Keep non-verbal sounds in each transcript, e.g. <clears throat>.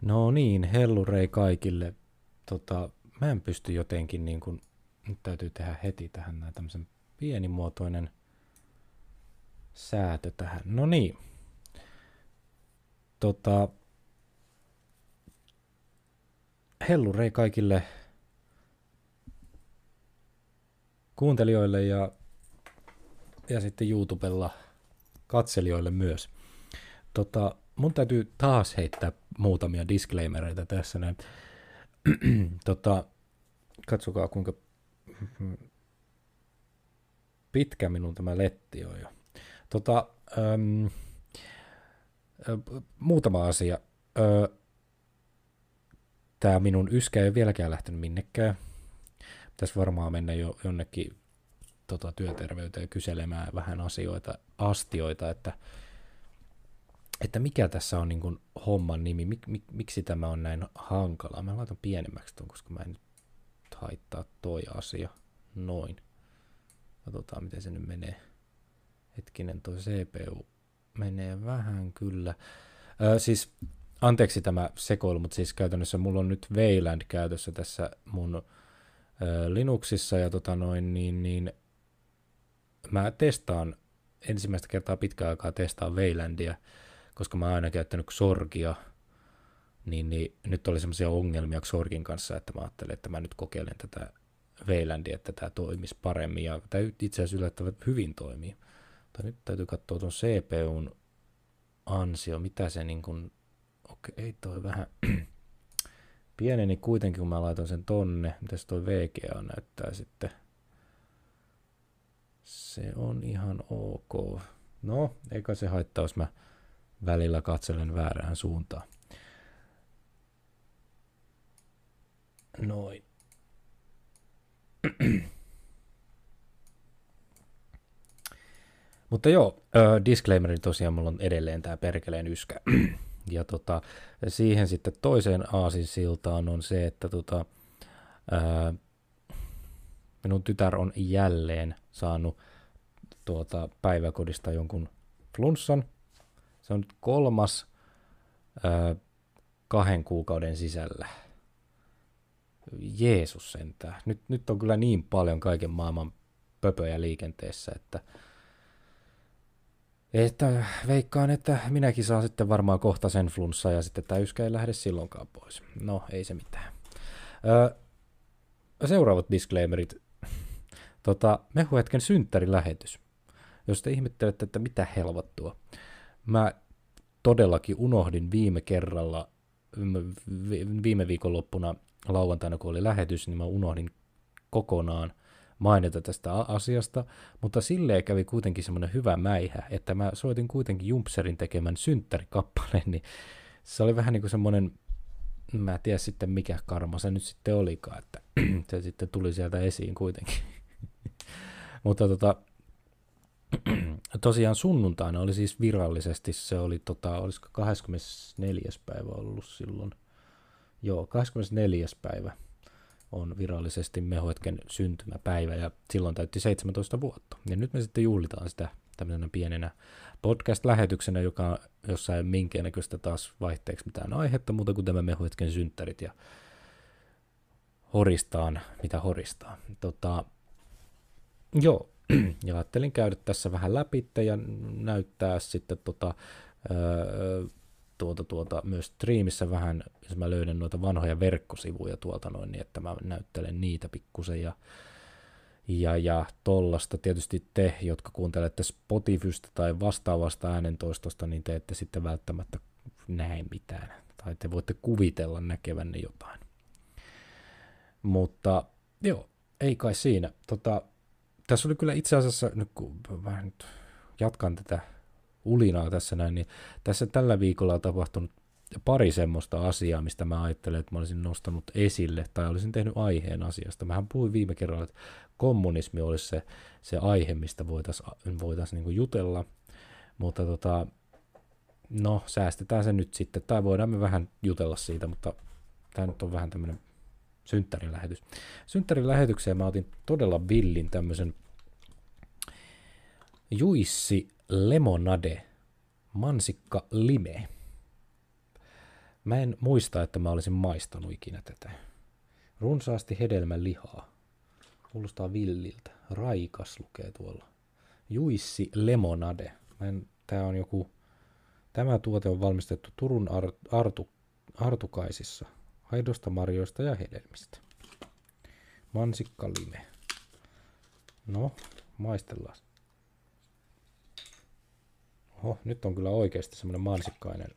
No niin, hellurei kaikille. Tota, mä en pysty jotenkin niin kuin, nyt täytyy tehdä heti tähän näin tämmöisen pienimuotoinen säätö tähän. No niin. Tota, hellurei kaikille kuuntelijoille ja, ja sitten YouTubella katselijoille myös. Tota, mun täytyy taas heittää muutamia disclaimereita tässä näin. <clears throat> tota, katsokaa kuinka pitkä minun tämä letti on jo. Tota, äm, muutama asia. Tämä minun yskä ei ole vieläkään lähtenyt minnekään. Pitäisi varmaan mennä jo jonnekin tota, työterveyteen kyselemään vähän asioita, astioita, että että mikä tässä on niin kuin homman nimi, mik, mik, miksi tämä on näin hankala. Mä laitan pienemmäksi tuon, koska mä en nyt haittaa toi asia. Noin. Katsotaan, miten se nyt menee. Hetkinen, toi CPU menee vähän kyllä. Ö, siis, anteeksi tämä sekoilu, mutta siis käytännössä mulla on nyt Wayland käytössä tässä mun ö, Linuxissa ja tota noin, niin, niin mä testaan ensimmäistä kertaa pitkään aikaa testaan Waylandia koska mä oon aina käyttänyt Xorgia, niin, niin nyt oli semmoisia ongelmia Xorgin kanssa, että mä ajattelin, että mä nyt kokeilen tätä Waylandia, että tämä toimisi paremmin, ja tämä itse asiassa yllättävän hyvin toimii. Mutta nyt täytyy katsoa tuon CPUn ansio, mitä se niin kuin, okei, okay, toi vähän <clears throat> pieneni kuitenkin, kun mä laitan sen tonne, mitä se toi VGA näyttää sitten. Se on ihan ok. No, eikä se haittaa, jos mä välillä katselen väärään suuntaan. Noin. Mutta joo, äh, disclaimeri tosiaan mulla on edelleen tämä perkeleen yskä. <clears throat> ja tota, siihen sitten toiseen aasinsiltaan on se, että tota, äh, minun tytär on jälleen saanut tuota päiväkodista jonkun flunssan, se on nyt kolmas ää, kahden kuukauden sisällä. Jeesus sentään. Nyt, nyt on kyllä niin paljon kaiken maailman pöpöjä liikenteessä, että, että veikkaan, että minäkin saan sitten varmaan kohta sen flunssa ja sitten täyskä ei lähde silloinkaan pois. No, ei se mitään. Öö, seuraavat disclaimerit. Tota, mehuhetken synttärilähetys. Jos te ihmettelette, että mitä helvattua, mä todellakin unohdin viime kerralla, viime viikonloppuna lauantaina, kun oli lähetys, niin mä unohdin kokonaan mainita tästä asiasta, mutta silleen kävi kuitenkin semmoinen hyvä mäihä, että mä soitin kuitenkin Jumpserin tekemän synttärikappaleen, niin se oli vähän niin kuin semmoinen, mä en tiedä sitten mikä karma se nyt sitten olikaan, että <clears throat> se sitten tuli sieltä esiin kuitenkin. <laughs> mutta tota, tosiaan sunnuntaina oli siis virallisesti, se oli tota, olisiko 24. päivä ollut silloin. Joo, 24. päivä on virallisesti Mehoetken syntymäpäivä ja silloin täytti 17 vuotta. Ja nyt me sitten juhlitaan sitä tämmöisenä pienenä podcast-lähetyksenä, joka, jossa ei minkäännäköistä taas vaihteeksi mitään aihetta muuta kuin tämä Mehoetken synttärit ja horistaan, mitä horistaa. Tota, joo, <clears throat> ja ajattelin käydä tässä vähän läpi ja näyttää sitten tota, tuota, tuota, myös striimissä vähän, jos mä löydän noita vanhoja verkkosivuja tuolta noin, niin että mä näyttelen niitä pikkusen ja, ja, ja tollasta. Tietysti te, jotka kuuntelette Spotifysta tai vastaavasta äänentoistosta, niin te ette sitten välttämättä näe mitään. Tai te voitte kuvitella näkevänne jotain. Mutta joo, ei kai siinä. Tota, tässä oli kyllä itse asiassa, nyt kun vähän nyt jatkan tätä ulinaa tässä näin, niin tässä tällä viikolla on tapahtunut pari semmoista asiaa, mistä mä ajattelen, että mä olisin nostanut esille tai olisin tehnyt aiheen asiasta. Mähän puhuin viime kerralla, että kommunismi olisi se, se aihe, mistä voitaisiin voitais niinku jutella, mutta tota, no säästetään se nyt sitten, tai voidaan me vähän jutella siitä, mutta tämä nyt on vähän tämmöinen synttärin lähetys. Synttärin lähetykseen mä otin todella villin tämmöisen Juissi Lemonade Mansikka Lime. Mä en muista, että mä olisin maistanut ikinä tätä. Runsaasti hedelmän lihaa. Kuulostaa villiltä. Raikas lukee tuolla. Juissi Lemonade. Mä en, tää on joku... Tämä tuote on valmistettu Turun Artu, Artukaisissa aidosta marjoista ja hedelmistä. Mansikkalime. No, maistellaan. Oho, nyt on kyllä oikeasti semmoinen mansikkainen,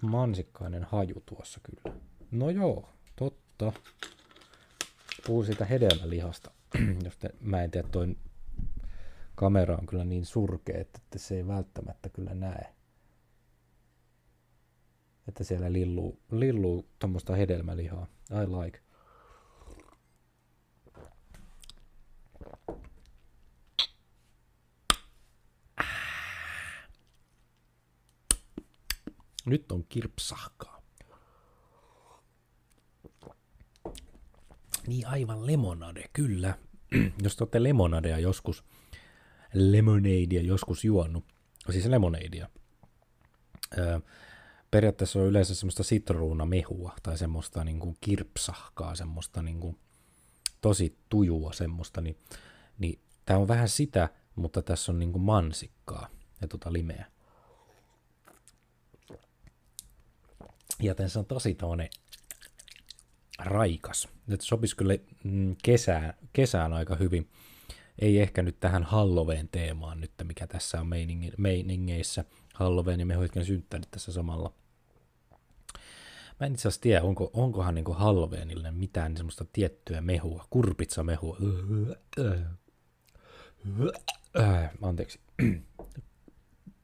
mansikkainen haju tuossa kyllä. No joo, totta. Puhuu siitä hedelmälihasta. <clears throat> Jos te, mä en tiedä, toi kamera on kyllä niin surkea, että se ei välttämättä kyllä näe. Että siellä lilluu, lilluu tuommoista hedelmälihaa. I like. Nyt on kirpsahkaa. Niin aivan lemonade, kyllä. <clears throat> Jos te olette lemonadea joskus, lemonadea joskus juonut, siis lemonadea, öö, periaatteessa on yleensä semmoista sitruunamehua tai semmoista niin kuin kirpsahkaa, semmoista niin kuin tosi tujua semmoista, niin, niin tämä on vähän sitä, mutta tässä on niin kuin mansikkaa ja tota limeä. Joten se on tosi toinen raikas. Nyt sopisi kyllä mm, kesään, kesään aika hyvin. Ei ehkä nyt tähän Halloween teemaan nyt, mikä tässä on meiningeissä. Halloween ja mehuitken synttärit tässä samalla. Mä en itse asiassa tiedä, onko, onkohan niin Halloweenille mitään semmoista tiettyä mehua, kurpitsamehua. Anteeksi.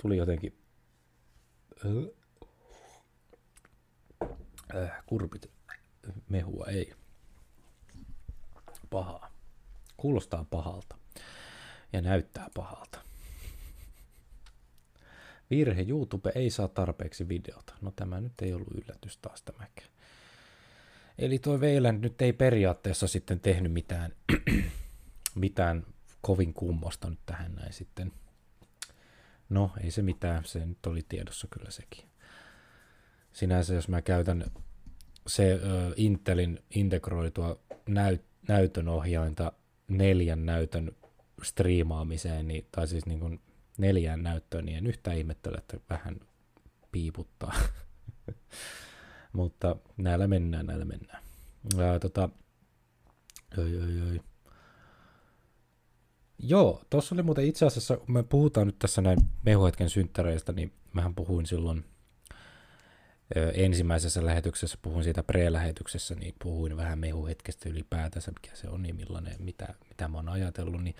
Tuli jotenkin kurpit mehua, ei. Pahaa. Kuulostaa pahalta. Ja näyttää pahalta. Virhe, YouTube ei saa tarpeeksi videota. No tämä nyt ei ollut yllätys taas tämäkään. Eli toi Veiland nyt ei periaatteessa sitten tehnyt mitään, <clears throat> mitään kovin kummosta nyt tähän näin sitten. No, ei se mitään, se nyt oli tiedossa kyllä sekin sinänsä jos mä käytän se ö, Intelin integroitua näyt, näytön ohjainta neljän näytön striimaamiseen, niin, tai siis niin kuin neljään näyttöön, niin en yhtään ihmettele, että vähän piiputtaa. <laughs> Mutta näillä mennään, näillä mennään. Ää, tota, oi, oi, oi. Joo, tuossa oli muuten itse asiassa, kun me puhutaan nyt tässä näin mehuhetken synttäreistä, niin mähän puhuin silloin ensimmäisessä lähetyksessä, puhuin siitä pre-lähetyksessä, niin puhuin vähän mehuhetkestä ylipäätänsä, mikä se on niin millainen, mitä, mitä mä oon ajatellut, niin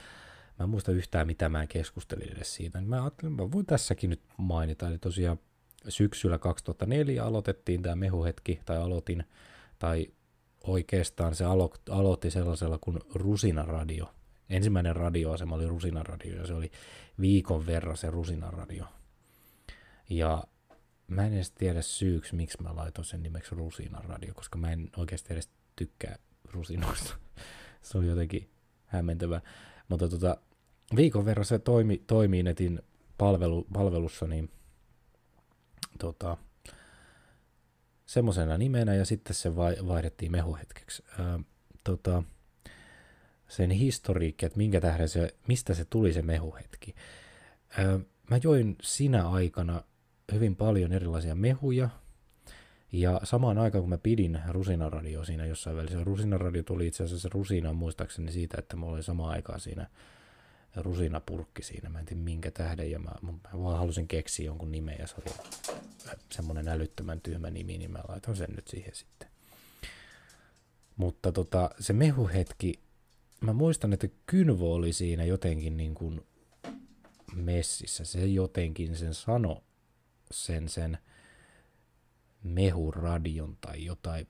mä en muista yhtään, mitä mä keskustelin edes siitä. Mä ajattelin, mä voin tässäkin nyt mainita, eli tosiaan syksyllä 2004 aloitettiin tämä mehuhetki, tai aloitin, tai oikeastaan se alo- aloitti sellaisella kuin Rusina Radio. Ensimmäinen radioasema oli Rusina Radio, ja se oli viikon verran se Rusina Radio. Ja mä en edes tiedä syyksi, miksi mä laitoin sen nimeksi Rusinan radio, koska mä en oikeasti edes tykkää rusinoista. <laughs> se on jotenkin hämmentävä. Mutta tota, viikon verran se toimi, toimii netin palvelu, palvelussa, niin tota, semmoisena nimenä ja sitten se vai, vaihdettiin mehuhetkeksi. Ää, tota, sen historiikki, että minkä tähden se, mistä se tuli se mehuhetki. Ää, mä join sinä aikana hyvin paljon erilaisia mehuja, ja samaan aikaan kun mä pidin Rusinaradio siinä jossain välissä, Rusinaradio tuli itse asiassa Rusina muistaakseni siitä, että mulla oli sama aikaa siinä rusinapurkki siinä, mä en tiedä minkä tähden, ja mä, mä vaan halusin keksiä jonkun nimen, ja se oli semmoinen älyttömän tyhmä nimi, niin mä laitan sen nyt siihen sitten. Mutta tota, se mehuhetki, mä muistan, että Kynvo oli siinä jotenkin niin kuin messissä, se jotenkin sen sano sen, sen mehuradion tai jotain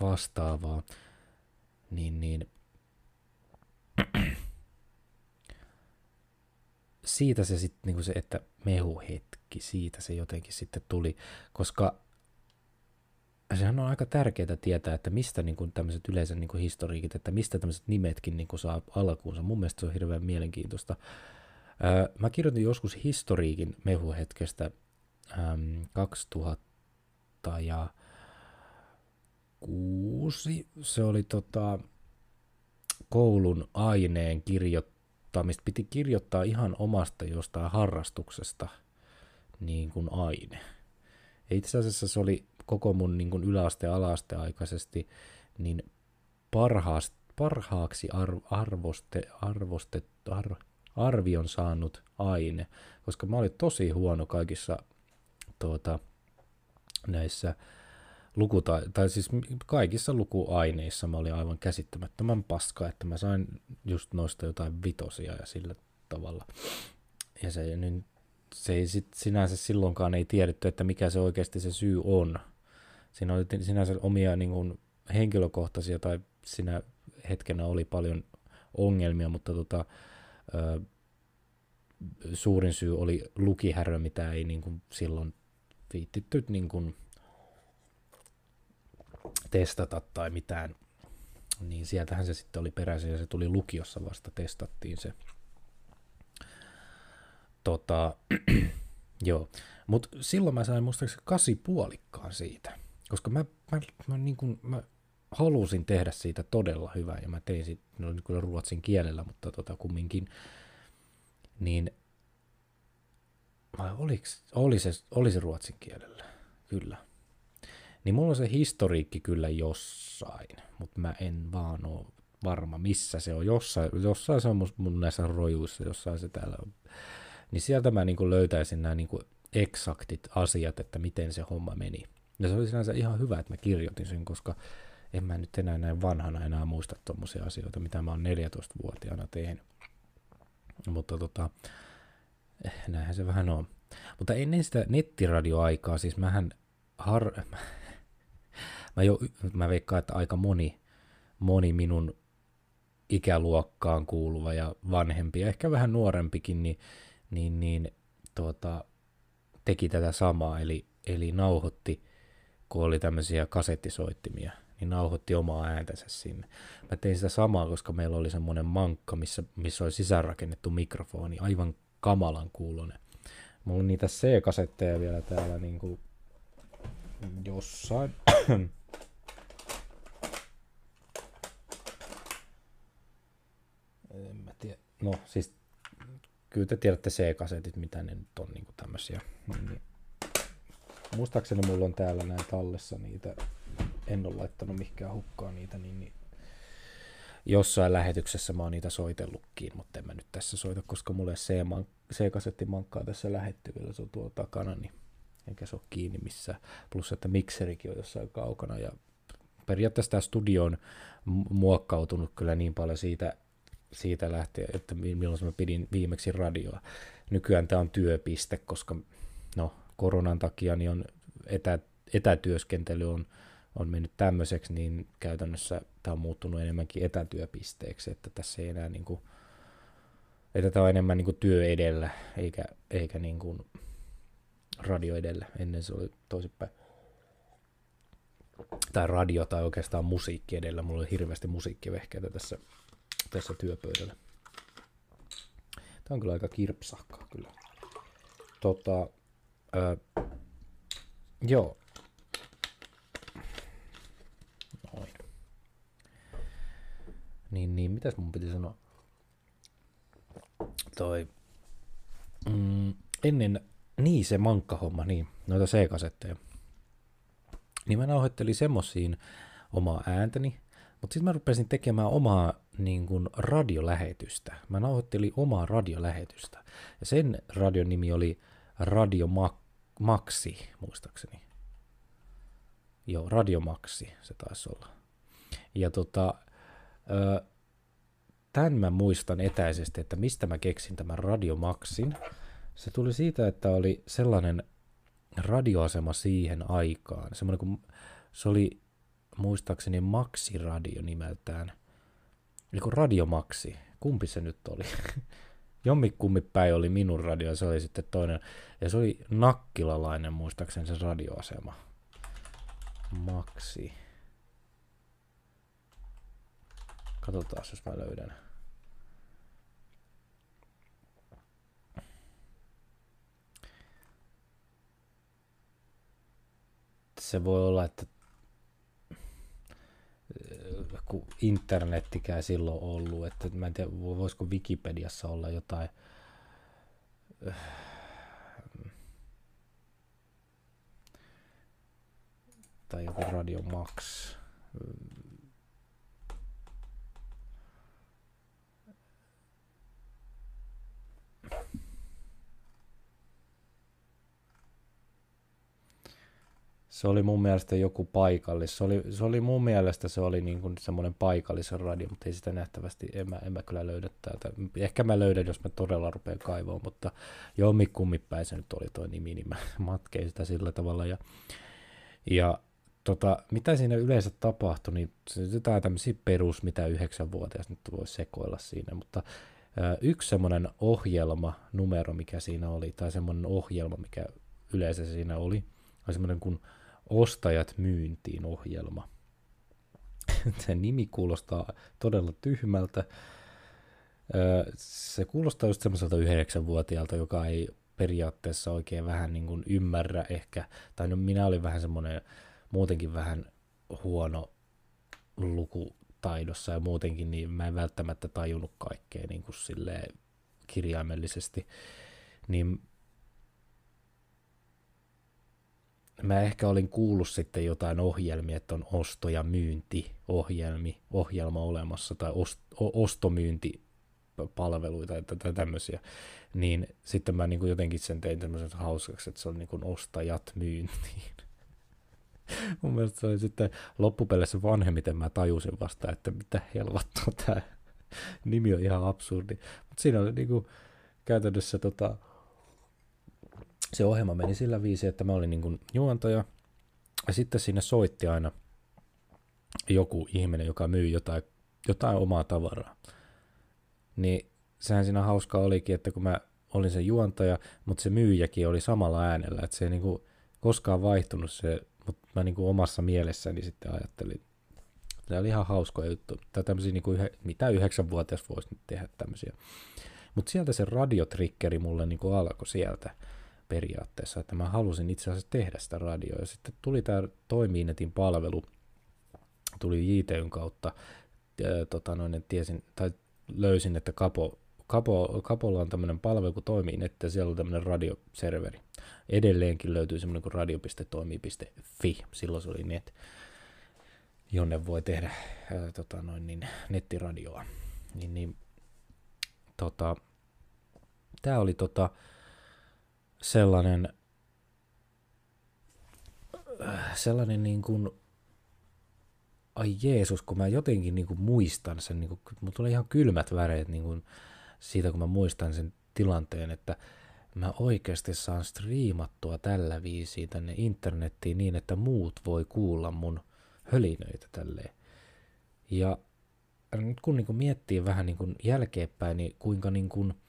vastaavaa, niin, niin siitä se sitten niinku se, että mehuhetki, siitä se jotenkin sitten tuli, koska sehän on aika tärkeää tietää, että mistä niin tämmöiset yleensä niin kuin historiikit, että mistä tämmöiset nimetkin niin saa alkuunsa. Mun mielestä se on hirveän mielenkiintoista. Öö, mä kirjoitin joskus historiikin mehuhetkestä äm, 2006. Se oli tota, koulun aineen kirjoittamista. Piti kirjoittaa ihan omasta jostain harrastuksesta niin kuin aine. Ja itse asiassa se oli koko mun niin kuin yläaste- ja ala aikaisesti niin parhaast, parhaaksi arv, arvoste, arvoste, ar, arvion saanut aine, koska mä olin tosi huono kaikissa tuota, näissä lukuta, tai siis kaikissa lukuaineissa mä olin aivan käsittämättömän paska, että mä sain just noista jotain vitosia ja sillä tavalla. Ja se, niin se ei sit sinänsä silloinkaan ei tiedetty, että mikä se oikeasti se syy on. Siinä oli sinänsä omia niin kuin, henkilökohtaisia tai siinä hetkenä oli paljon ongelmia, mutta tota, ö, suurin syy oli lukihärö, mitä ei niin kuin, silloin viittitty niin kuin, testata tai mitään. Niin sieltähän se sitten oli peräisin ja se tuli lukiossa vasta testattiin se. Tota, <clears throat> joo. Mutta silloin mä sain muistaakseni kasi puolikkaan siitä, koska mä, mä, mä, niin kun, mä halusin tehdä siitä todella hyvää ja mä tein siitä, no nyt kyllä ruotsin kielellä, mutta tota kumminkin, niin vai oliks, oli, se, oli se ruotsin kielellä, kyllä. Niin mulla on se historiikki kyllä jossain, mutta mä en vaan ole varma, missä se on. Jossain, jossain se on mun, mun näissä rojuissa, jossain se täällä on. Niin sieltä mä niin löytäisin nämä niin eksaktit asiat, että miten se homma meni. Ja se oli sinänsä ihan hyvä, että mä kirjoitin sen, koska en mä nyt enää näin vanhana enää muista tuommoisia asioita, mitä mä oon 14-vuotiaana tehnyt. Mutta tota, eh, näinhän se vähän on. Mutta ennen sitä nettiradioaikaa, siis mähän har... mä, jo, mä veikkaan, että aika moni, moni minun ikäluokkaan kuuluva ja vanhempi ja ehkä vähän nuorempikin, niin, niin, niin tuota, teki tätä samaa, eli, eli nauhoitti, kun oli tämmöisiä kasettisoittimia – niin nauhoitti omaa ääntänsä sinne. Mä tein sitä samaa, koska meillä oli semmoinen mankka, missä, missä oli sisäänrakennettu mikrofoni, aivan kamalan kuulonen. Mulla on niitä C-kasetteja vielä täällä niin kuin jossain. en mä tiedä. No siis kyllä te tiedätte C-kasetit, mitä ne nyt on niin kuin tämmöisiä. Niin, muistaakseni mulla on täällä näin tallessa niitä en ole laittanut mihinkään hukkaan niitä, niin, niin jossain lähetyksessä mä oon niitä soitellutkin, mutta en mä nyt tässä soita, koska mulle C-kasetti mankkaa tässä lähettyvillä, se on tuolla takana, niin enkä se ole kiinni missä. Plus, että mikserikin on jossain kaukana ja periaatteessa tämä studio on muokkautunut kyllä niin paljon siitä, siitä lähtien, että milloin mä pidin viimeksi radioa. Nykyään tämä on työpiste, koska no, koronan takia niin on etä, etätyöskentely on on mennyt tämmöiseksi, niin käytännössä tämä on muuttunut enemmänkin etätyöpisteeksi, että tässä ei enää niin kuin, että tämä on enemmän niin kuin työ edellä, eikä, eikä niin kuin radio edellä. Ennen se oli toisinpäin. Tai radio tai oikeastaan musiikki edellä. Mulla oli hirveästi musiikkivehkeitä tässä, tässä työpöydällä. Tämä on kyllä aika kirpsakkaa kyllä. Tota, ää, joo, Niin, niin, mitäs mun piti sanoa? Toi, mm, ennen, niin se mankkahomma, niin, noita C-kasetteja. Niin mä nauhoittelin semmosiin omaa ääntäni, mutta sitten mä rupesin tekemään omaa niin kuin radiolähetystä. Mä nauhoittelin omaa radiolähetystä. Ja sen radion nimi oli Radio Maxi, muistaakseni. Joo, Radio Maxi se taisi olla. Ja tota, tämän mä muistan etäisesti, että mistä mä keksin tämän Radiomaxin. Se tuli siitä, että oli sellainen radioasema siihen aikaan. Semmoinen kuin, se oli muistaakseni Maxi-radio nimeltään. Eli kuin Radiomaxi. Kumpi se nyt oli? <laughs> Jommikummi päin oli minun radio ja se oli sitten toinen. Ja se oli nakkilalainen muistaakseni se radioasema. Maxi. Katsotaan, jos mä löydän. se voi olla, että kun internettikään silloin ollut, että mä en tiedä, voisiko Wikipediassa olla jotain tai joku Radio Max. Se oli mun mielestä joku paikallis. Se oli, se oli mun mielestä se oli niin kuin semmoinen paikallisen radio, mutta ei sitä nähtävästi, en mä, en mä kyllä löydä täältä. Ehkä mä löydän, jos mä todella rupean kaivoon, mutta jommi kummipäin se nyt oli toi nimi, niin mä <laughs> matkein sitä sillä tavalla. Ja, ja tota, mitä siinä yleensä tapahtui, niin jotain tämmöisiä perus, mitä yhdeksänvuotias nyt voi sekoilla siinä, mutta yksi semmoinen ohjelma, numero, mikä siinä oli, tai semmoinen ohjelma, mikä yleensä siinä oli, oli semmoinen kuin ostajat myyntiin ohjelma. <laughs> Se nimi kuulostaa todella tyhmältä. Se kuulostaa just semmoiselta yhdeksänvuotiaalta, joka ei periaatteessa oikein vähän niin kuin ymmärrä ehkä, tai no minä olin vähän semmoinen muutenkin vähän huono lukutaidossa ja muutenkin, niin mä en välttämättä tajunnut kaikkea niin kuin kirjaimellisesti. Niin mä ehkä olin kuullut sitten jotain ohjelmia, että on osto- ja myyntiohjelmi, ohjelma olemassa, tai ost, ostomyyntipalveluita, että tämmöisiä, niin sitten mä niin kuin jotenkin sen tein tämmöisen hauskaksi, että se on niin kuin ostajat myyntiin. <laughs> Mun mielestä se oli sitten loppupeleissä vanhemmiten mä tajusin vasta, että mitä helvattua tämä <laughs> nimi on ihan absurdi. Mutta siinä oli niin kuin käytännössä tota, se ohjelma meni sillä viisi, että mä olin niin kuin juontaja, ja sitten sinne soitti aina joku ihminen, joka myy jotain, jotain omaa tavaraa. Niin sehän siinä hauskaa olikin, että kun mä olin se juontaja, mutta se myyjäkin oli samalla äänellä, että se ei niin kuin koskaan vaihtunut se, mutta mä niin kuin omassa mielessäni sitten ajattelin, Tämä oli ihan hauska juttu. Tai tämmöisiä, niin kuin, mitä yhdeksänvuotias voisi nyt tehdä tämmöisiä. Mutta sieltä se radiotrikkeri mulle niin kuin alkoi sieltä periaatteessa, että mä halusin itse asiassa tehdä sitä radioa. Ja sitten tuli tämä Toiminetin palvelu, tuli JTyn kautta, ää, tota noin, tiesin, tai löysin, että Kapo, Kapo, Kapolla on tämmöinen palvelu kuin Toiminet, ja siellä on tämmöinen radioserveri. Edelleenkin löytyy semmoinen kuin radio.toimi.fi, silloin se oli net, jonne voi tehdä ää, tota noin, niin, nettiradioa. Niin, niin, tota, tämä oli tota, sellainen, sellainen niin kuin, ai Jeesus, kun mä jotenkin niin kuin muistan sen, niin kuin, mulla tulee ihan kylmät väreet niin kuin siitä, kun mä muistan sen tilanteen, että mä oikeasti saan striimattua tällä viisi tänne internettiin niin, että muut voi kuulla mun hölinöitä tälleen. Ja nyt kun niin kuin miettii vähän niin kuin jälkeenpäin, niin kuinka niin kuin –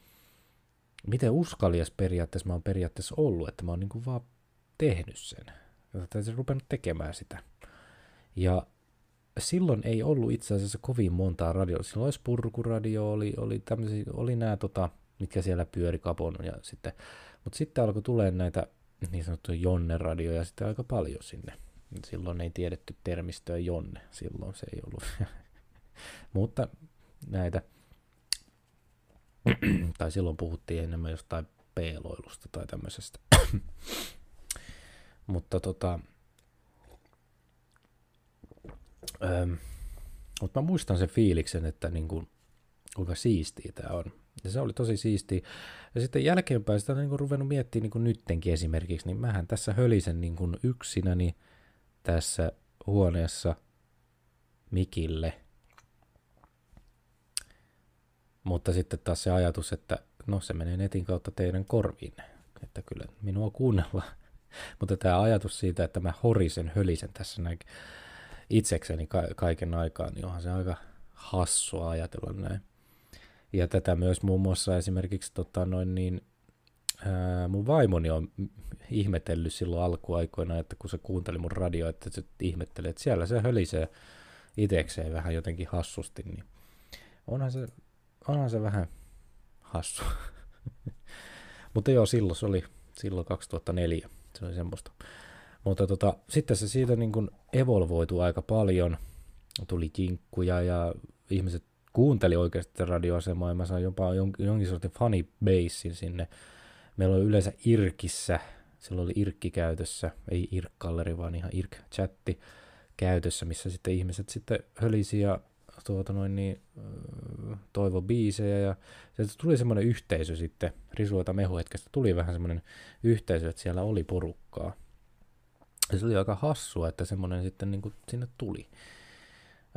miten uskalias periaatteessa mä oon periaatteessa ollut, että mä oon niin kuin vaan tehnyt sen. Tai se rupenut tekemään sitä. Ja silloin ei ollut itse asiassa kovin montaa radioa. Silloin olisi purkuradio, oli, oli, oli nämä, tota, mitkä siellä pyöri kapon. Ja sitten, mutta sitten alkoi tulee näitä niin sanottuja Jonne-radioja sitten aika paljon sinne. Silloin ei tiedetty termistöä Jonne, silloin se ei ollut. <laughs> mutta näitä <clears throat> tai silloin puhuttiin enemmän jostain peeloilusta tai tämmöisestä. <clears throat> mutta tota, ähm, mutta mä muistan sen fiiliksen, että niin kuin, kuinka siistiä tämä on. Ja se oli tosi siistiä. Ja sitten jälkeenpäin sitä on niin ruvennut miettimään niin nyttenkin esimerkiksi, niin mähän tässä hölisen niin yksinäni tässä huoneessa mikille – mutta sitten taas se ajatus, että no se menee netin kautta teidän korviin, että kyllä minua kuunnella. <laughs> Mutta tämä ajatus siitä, että mä horisen, hölisen tässä näin itsekseni ka- kaiken aikaa, niin onhan se aika hassua ajatella näin. Ja tätä myös muun muassa esimerkiksi tota, noin niin, ää, mun vaimoni on ihmetellyt silloin alkuaikoina, että kun se kuunteli mun radio, että se ihmettelee, että siellä se hölisee itsekseen vähän jotenkin hassusti, niin onhan se onhan se vähän hassu. <laughs> Mutta joo, silloin se oli, silloin 2004, se oli semmoista. Mutta tota, sitten se siitä niin kuin evolvoitu aika paljon. Tuli kinkkuja ja ihmiset kuunteli oikeasti radioasemaa ja mä sain jopa jonkin sortin funny bassin sinne. Meillä oli yleensä Irkissä, silloin oli Irkki käytössä, ei Irk-galleri, vaan ihan Irk-chatti käytössä, missä sitten ihmiset sitten hölisi ja tuota noin niin, toivo biisejä ja sieltä tuli semmoinen yhteisö sitten, Risuota mehuhetkestä tuli vähän semmoinen yhteisö, että siellä oli porukkaa. Ja se oli aika hassua, että semmoinen sitten niin kuin sinne tuli.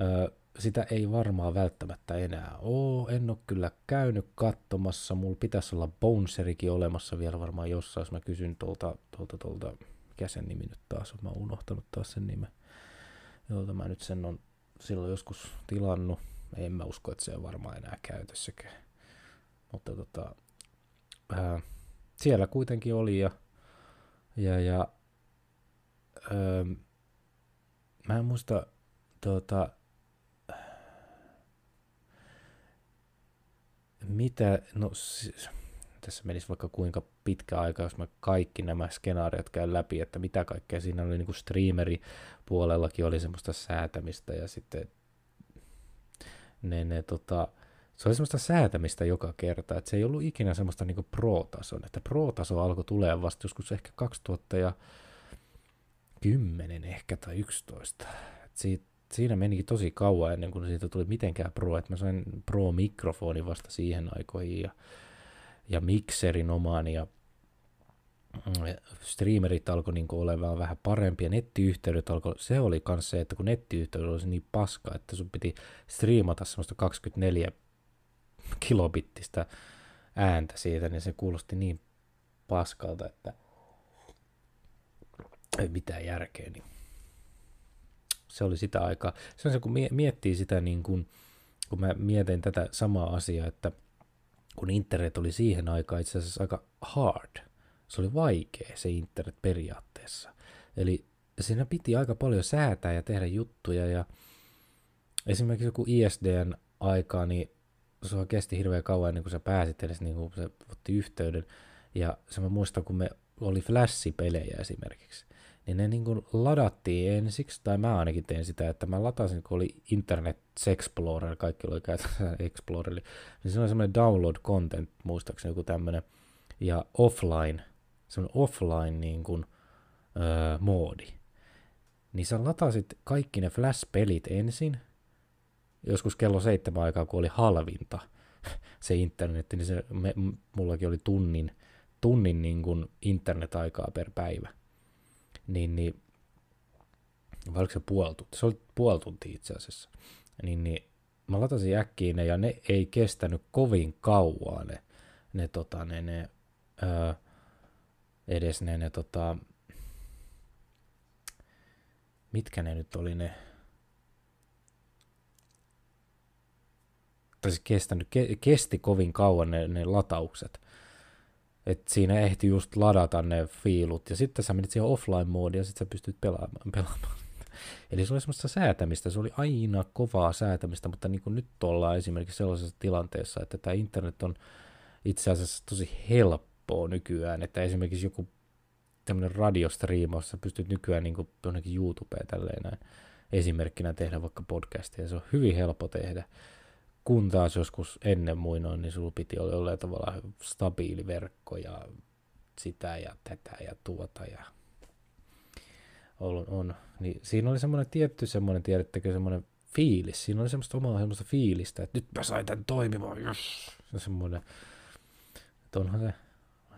Öö, sitä ei varmaan välttämättä enää ole. En ole kyllä käynyt katsomassa. Mulla pitäisi olla Boneserikin olemassa vielä varmaan jossain, jos mä kysyn tuolta, tuolta, tuolta mikä sen nimi nyt taas on, mä oon unohtanut taas sen nimen, jolta mä nyt sen on silloin joskus tilannut. En mä usko, että se on varmaan enää käytössäkään. Mutta tota, ää, siellä kuitenkin oli ja, ja, ja ää, mä en muista tota, mitä, no siis, tässä menisi vaikka kuinka pitkä aika, jos mä kaikki nämä skenaariot käyn läpi, että mitä kaikkea siinä oli, niin kuin streameri puolellakin oli semmoista säätämistä ja sitten ne, ne tota, se oli semmoista säätämistä joka kerta, että se ei ollut ikinä semmoista niin pro-tason, että pro-taso alkoi tulee vasta joskus ehkä 2010 ehkä tai 11. Et siitä, siinä menikin tosi kauan ennen kuin siitä tuli mitenkään pro, että mä sain pro-mikrofoni vasta siihen aikoihin ja, ja mikserin omaan ja mm, streamerit alkoi niin olemaan vähän parempia, nettiyhteydet alkoi, se oli myös se, että kun nettiyhteys oli niin paska, että sun piti striimata semmoista 24 kilobittistä ääntä siitä, niin se kuulosti niin paskalta, että ei mitään järkeä. Niin se oli sitä aikaa. Se on se, kun miettii sitä, niin kun, kun mä mietin tätä samaa asiaa, että kun internet oli siihen aikaan itse asiassa aika hard, se oli vaikea se internet periaatteessa. Eli siinä piti aika paljon säätää ja tehdä juttuja ja esimerkiksi joku ISDn aikaa, niin se kesti hirveän kauan ennen kuin sä pääsit edes, niin kuin se otti yhteyden. Ja se mä muistan, kun me oli flashipelejä esimerkiksi, niin ne niin kuin ladattiin ensiksi, tai mä ainakin tein sitä, että mä latasin, kun oli Internet Explorer, kaikki oli käytössä <laughs> Explorer, niin se oli semmoinen download content, muistaakseni joku tämmöinen, ja offline, semmoinen offline niin kuin, öö, moodi. Niin sä latasit kaikki ne Flash-pelit ensin, joskus kello seitsemän aikaa, kun oli halvinta <laughs> se internet, niin se, me, mullakin oli tunnin, tunnin niin kuin internet-aikaa per päivä niin, niin vai oliko se puoli tuntia? Se oli puoli tuntia itse asiassa. Niin, niin mä latasin äkkiin ne ja ne ei kestänyt kovin kauan ne, ne, tota, ne, ne öö, edes ne, ne tota, mitkä ne nyt oli ne, tai siis kestänyt, ke, kesti kovin kauan ne, ne lataukset että siinä ehti just ladata ne fiilut, ja sitten sä menit siihen offline-moodiin, ja sitten sä pystyt pelaamaan. pelaamaan. <laughs> Eli se oli semmoista säätämistä, se oli aina kovaa säätämistä, mutta niin kuin nyt ollaan esimerkiksi sellaisessa tilanteessa, että tämä internet on itse asiassa tosi helppoa nykyään, että esimerkiksi joku tämmöinen radiostriimaus, sä pystyt nykyään niin jonnekin YouTubeen tälleen näin esimerkkinä tehdä vaikka podcastia, se on hyvin helppo tehdä kun taas joskus ennen muinoin, niin sulla piti olla jollain tavalla stabiili verkko ja sitä ja tätä ja tuota ja on, on. Niin siinä oli semmoinen tietty semmoinen, tiedättekö, semmoinen fiilis. Siinä oli semmoista omaa semmoista fiilistä, että nyt mä sain tämän toimimaan, yes! Se semmoinen, että onhan se,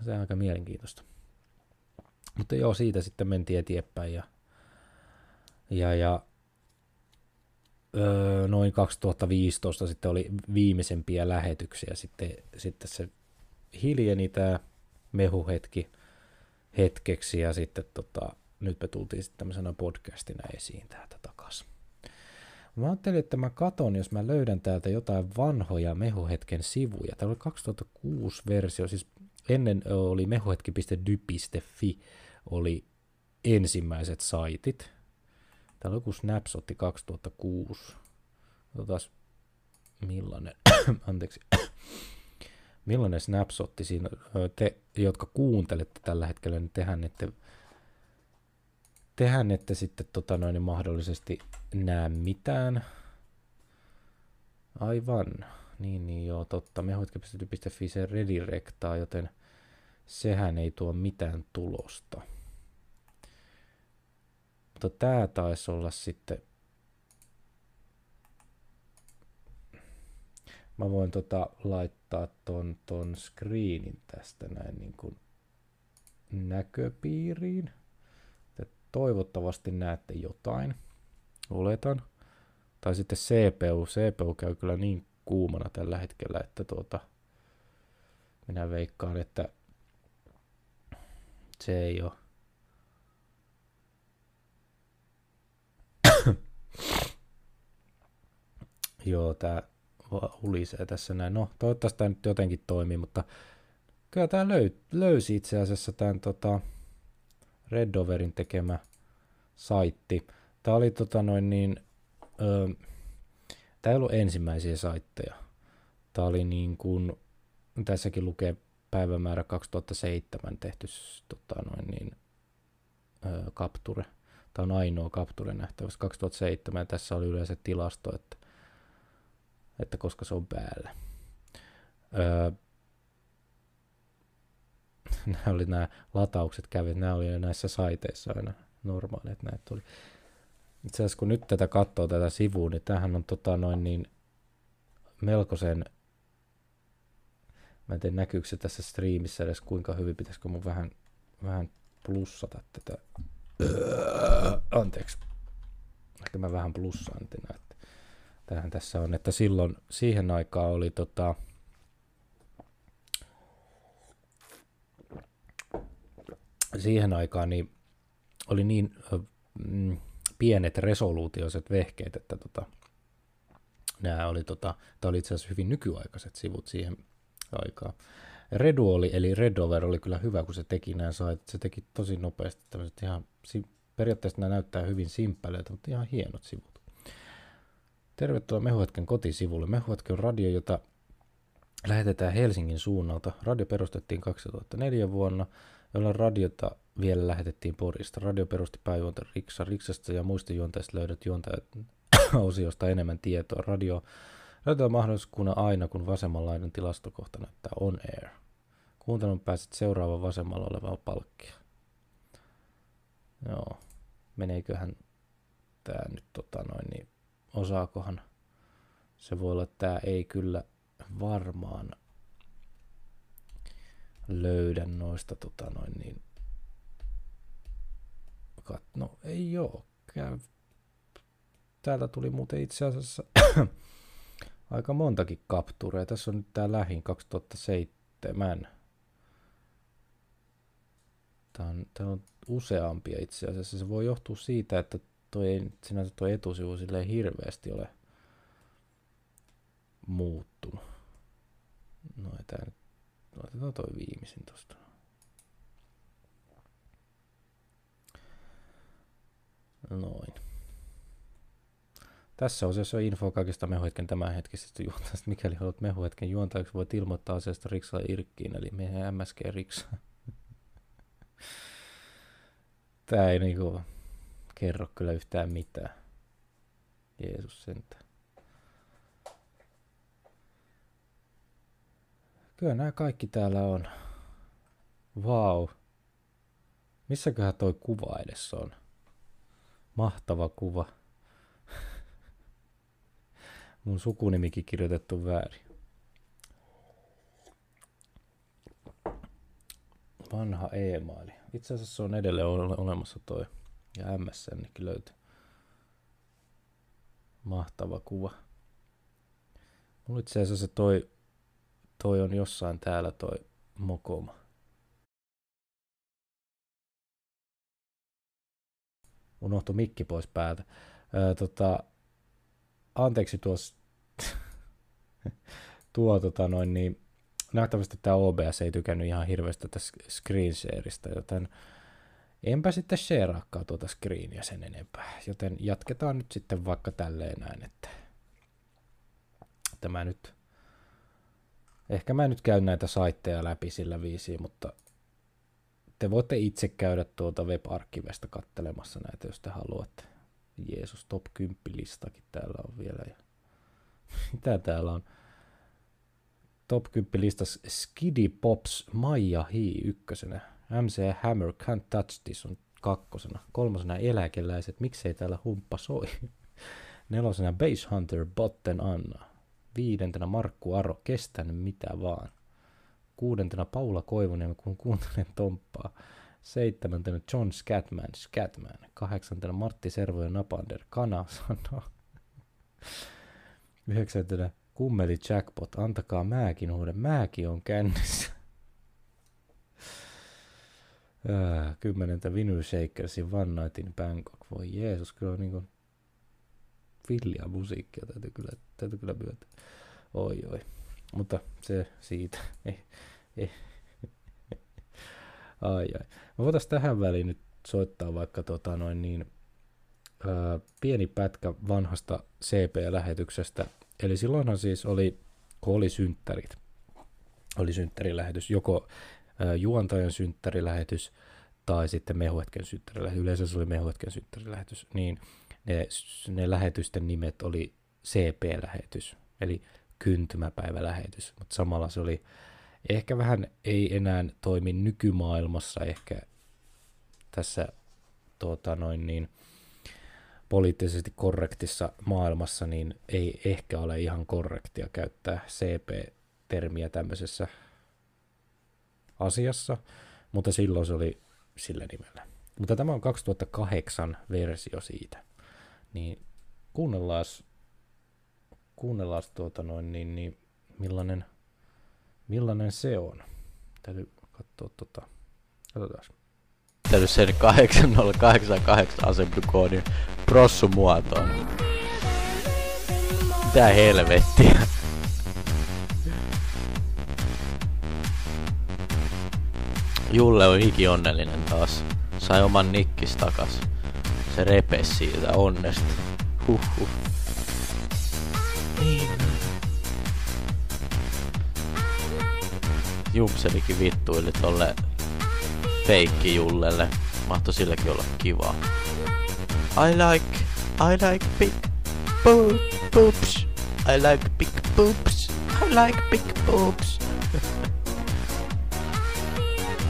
se aika mielenkiintoista. Mutta joo, siitä sitten mentiin eteenpäin ja, ja, ja noin 2015 sitten oli viimeisempiä lähetyksiä, sitten, sitten se hiljeni tämä mehuhetki hetkeksi ja sitten tota, nyt me tultiin sitten tämmöisenä podcastina esiin täältä takaisin. Mä ajattelin, että mä katon, jos mä löydän täältä jotain vanhoja mehuhetken sivuja. Täällä oli 2006 versio, siis ennen oli mehuhetki.dy.fi oli ensimmäiset saitit, Täällä joku snapshotti 2006. Otas millainen, <coughs> anteeksi, <coughs> millainen snapshotti siinä, te, jotka kuuntelette tällä hetkellä, niin tehän ette tehän ette sitten tota noin, mahdollisesti näe mitään. Aivan. Niin, niin joo, totta. Mehuitke.fi se redirectaa, joten sehän ei tuo mitään tulosta. Mutta tää taisi olla sitten... Mä voin tota laittaa ton, ton screenin tästä näin niin kuin näköpiiriin. Te toivottavasti näette jotain, oletan. Tai sitten CPU. CPU käy kyllä niin kuumana tällä hetkellä, että tuota, minä veikkaan, että se ei ole Joo, tää hulisee tässä näin. No, toivottavasti tämä nyt jotenkin toimii, mutta kyllä tämä löy- löysi itse asiassa tämän tota, Redoverin tekemä saitti. Tämä oli tota noin niin, öö, tämä ei ollut ensimmäisiä saitteja. Tämä oli niin kuin, tässäkin lukee päivämäärä 2007 tehty tota noin niin, öö, Capture. Tämä on ainoa Capture nähtävästi 2007 ja tässä oli yleensä tilasto, että, että koska se on päällä. Öö, <laughs> nämä oli nämä lataukset kävi, nämä oli näissä saiteissa aina normaali, että näitä tuli. Itse asiassa kun nyt tätä katsoo tätä sivua, niin tämähän on tota noin niin melkoisen, mä en tiedä näkyykö se tässä striimissä edes kuinka hyvin, pitäisikö mun vähän, vähän plussata tätä, öö, anteeksi, ehkä mä vähän plussaan, että tähän tässä on, että silloin siihen aikaan oli tota, siihen aikaan niin oli niin mm, pienet resoluutioiset vehkeet, että tota, nämä oli, tota, tämä oli itse asiassa hyvin nykyaikaiset sivut siihen aikaan. Redu oli, eli Redover oli kyllä hyvä, kun se teki nämä sait. Se teki tosi nopeasti tämmöiset ihan, periaatteessa nämä näyttää hyvin simppeleiltä, mutta ihan hienot sivut. Tervetuloa Mehuhetken kotisivulle. Mehuhetki on radio, jota lähetetään Helsingin suunnalta. Radio perustettiin 2004 vuonna jolloin radiota vielä lähetettiin Porista. Radio perusti pääjuonta Riksa. Riksasta ja muista juontajista löydät juontajat osiosta enemmän tietoa. Radio, on mahdollisuus aina, kun vasemmanlainen tilastokohta näyttää on air. Kuuntelun pääset seuraavan vasemmalla olevaa palkkia. Joo, meneeköhän tämä nyt tota noin, niin osaakohan se voi olla, että tämä ei kyllä varmaan löydän noista tota noin niin kat, no ei oo käy. Täältä tuli muuten itse asiassa <coughs> aika montakin kaptureja. Tässä on nyt tää lähin 2007. Tää on, tää on useampia itse asiassa. Se voi johtua siitä, että toi ei sinänsä toi etusivu silleen hirveästi ole muuttunut. No ei tää nyt Otetaan toi viimeisin tosta. Noin. Tässä osiossa on info kaikista mehuhetken tämänhetkisestä juontajasta. Mikäli haluat mehuhetken juontajaksi, voit ilmoittaa asiasta Riksalle Irkkiin, eli meidän MSG Riksa. <laughs> Tää ei niinku kerro kyllä yhtään mitään. Jeesus sentään. Kyllä nämä kaikki täällä on. Vau. Wow. Missäköhän toi kuva edes on? Mahtava kuva. <laughs> Mun sukunimikin kirjoitettu väärin. Vanha e-maili. Itse asiassa se on edelleen olemassa toi. Ja MSNkin löytyy. Mahtava kuva. Mulla itse asiassa toi toi on jossain täällä toi mokoma. Unohtui mikki pois päältä. Öö, tota, anteeksi tuossa <laughs> tuo tota noin niin, nähtävästi tämä OBS ei tykännyt ihan hirveästi tästä screenshareista, joten enpä sitten shareaakaan tuota screenia sen enempää. Joten jatketaan nyt sitten vaikka tälleen näin, että tämä nyt Ehkä mä nyt käyn näitä saitteja läpi sillä viisiin, mutta te voitte itse käydä tuota web-arkkivesta kattelemassa näitä, jos te haluatte. Jeesus, top 10 listakin täällä on vielä. Ja <laughs> mitä täällä on? Top 10 listas Skiddy Pops Maija Hi ykkösenä. MC Hammer Can't Touch This on kakkosena. Kolmosena eläkeläiset, miksei täällä humppa soi. <laughs> Nelosena Base Hunter Botten Anna. Viidentenä Markku Aro, kestän mitä vaan. Kuudentena Paula Koivunen, kun kuuntelen Tomppaa. Seitsemäntenä John Scatman, Scatman. Kahdeksantena Martti Servo ja Napander, Kana sanoo. Yhdeksäntenä Kummeli Jackpot, antakaa määkin huuden, määkin on kännissä. Kymmenentä Vinyl Shakersin One Night in Bangkok. Voi Jeesus, kyllä on niinku villiä musiikkia, täytyy kyllä, täytyy kyllä myöntää. Oi oi. Mutta se siitä. Ei, <laughs> ei. <laughs> ai ai. Me voitaisiin tähän väliin nyt soittaa vaikka tota noin niin, ää, pieni pätkä vanhasta CP-lähetyksestä. Eli silloinhan siis oli, kun oli synttärit, oli synttärilähetys, joko juontajan synttärilähetys tai sitten mehuhetken synttärilähetys. Yleensä se oli mehuhetken synttärilähetys. Niin ne, ne lähetysten nimet oli CP-lähetys, eli syntymäpäivälähetys, mutta samalla se oli ehkä vähän ei enää toimi nykymaailmassa ehkä tässä tuota noin niin, poliittisesti korrektissa maailmassa, niin ei ehkä ole ihan korrektia käyttää CP-termiä tämmöisessä asiassa, mutta silloin se oli sillä nimellä. Mutta tämä on 2008 versio siitä. Niin kuunnellaan kuunnellaan tuota noin, niin, niin millainen, millainen se on. Täytyy katsoa tota, katsotaan. Täytyy sen 8088 assembly-koodin prossu muotoon. Mitä helvettiä? Julle on hiki onnellinen taas. Sai oman nikkis takas. Se repesi siitä onnesta. Huhhuh. Niin. Jumpselikin vittuili tolle feikki Jullelle. Mahto silläkin olla kivaa. I like, I like big bo boobs. I like big boobs. I like big boobs. <laughs>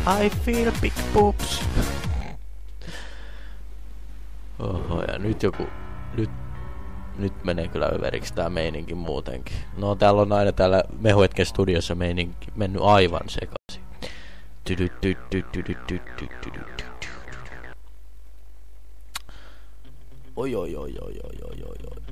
I feel big boobs. Oho, ja nyt joku, nyt nyt menee kyllä överiksi tää meininki muutenkin. No täällä on aina täällä Mehuetken studiossa meininki mennyt aivan sekaisin. Oi oi oi oi oi oi oi oi.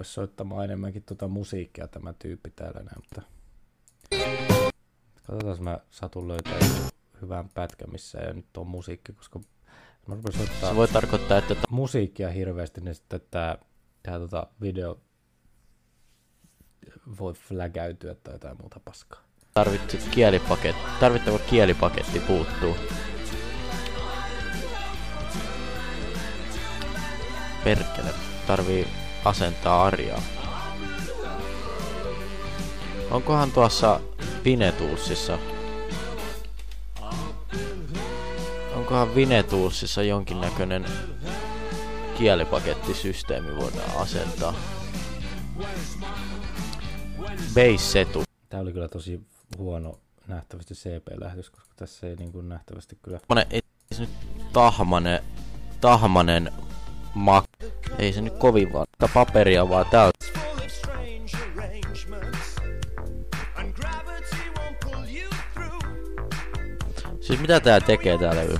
Rupesi soittamaan enemmänkin tuota musiikkia tämä tyyppi täällä näin, mutta katsotaan, jos mä satun löytää hyvän pätkän, missä ei nyt on musiikki, koska mä rupesin soittaa Se voi tarkoittaa, että musiikkia hirveästi, niin sitten tää, tää tota video voi flägäytyä tai jotain muuta paskaa. tarvitset kielipaketti, tarvittava kielipaketti puuttuu. Perkele, tarvii asentaa arjaa. Onkohan tuossa Vinetuulsissa Onkohan Vinetuulsissa jonkinnäköinen kielipakettisysteemi voidaan asentaa? Base setu. Tää oli kyllä tosi huono nähtävästi CP-lähetys, koska tässä ei niin kuin nähtävästi kyllä... Semmonen, ei se nyt tahmanen, tahmanen mak... Ei se nyt kovin vaan paperia vaan tää. Siis mitä tää tekee tää levy?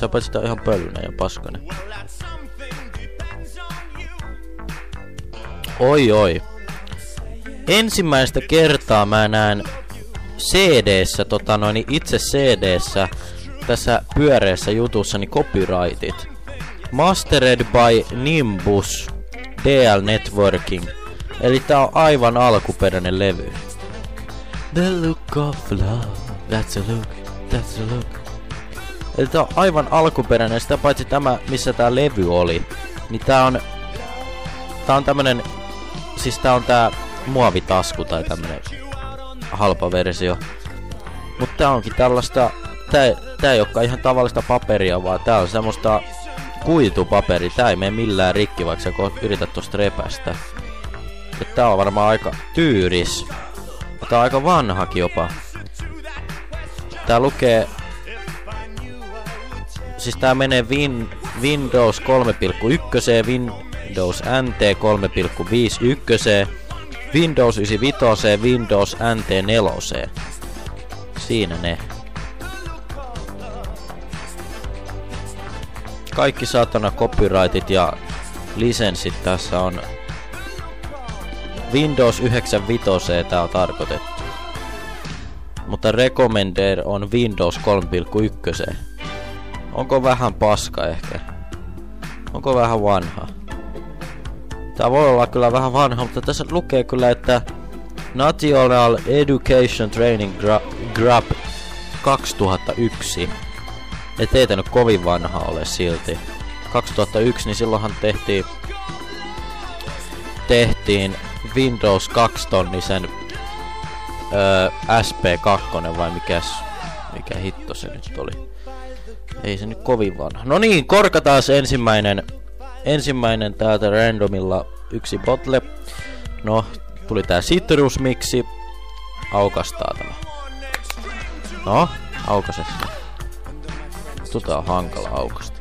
Sä tää on ihan pölyinen ja paskanen. Oi oi. Ensimmäistä kertaa mä näen CD-ssä, tota noin, itse CD-ssä, tässä pyöreässä jutussa, niin copyrightit. Mastered by Nimbus DL Networking. Eli tää on aivan alkuperäinen levy. The look of love, that's a look That's a look. Eli tää on aivan alkuperäinen, sitä paitsi tämä, missä tää levy oli. Niin tää on... Tää on tämmönen... Siis tää on tää muovitasku tai tämmönen halpa versio. Mutta tää onkin tällaista... Tää, tää ei olekaan ihan tavallista paperia, vaan tää on semmoista kuitupaperi. Tää ei mene millään rikki, vaikka sä yrität tosta repästä. Ja tää on varmaan aika tyyris. Tää on aika vanhakin jopa. Tää lukee... Siis tää menee win, Windows 3.1, Windows NT 3.51, Windows 95, Windows NT 4. Siinä ne. Kaikki saatana copyrightit ja lisenssit tässä on Windows 95 tää on tarkoitettu. Mutta Recommender on Windows 3.1. Onko vähän paska ehkä? Onko vähän vanha? Tää voi olla kyllä vähän vanha, mutta tässä lukee kyllä, että National Education Training Grab 2001. Et ei nyt kovin vanha ole silti. 2001, niin silloinhan tehtiin tehtiin Windows 2 tonnisen öö, SP2 vai mikäs, mikä hitto se nyt oli. Ei se nyt kovin vanha. No niin, korkataan ensimmäinen, ensimmäinen täältä randomilla yksi botle. No, tuli tää citrusmiksi. Aukastaa tämä. No, aukase se. Tota on hankala aukasta.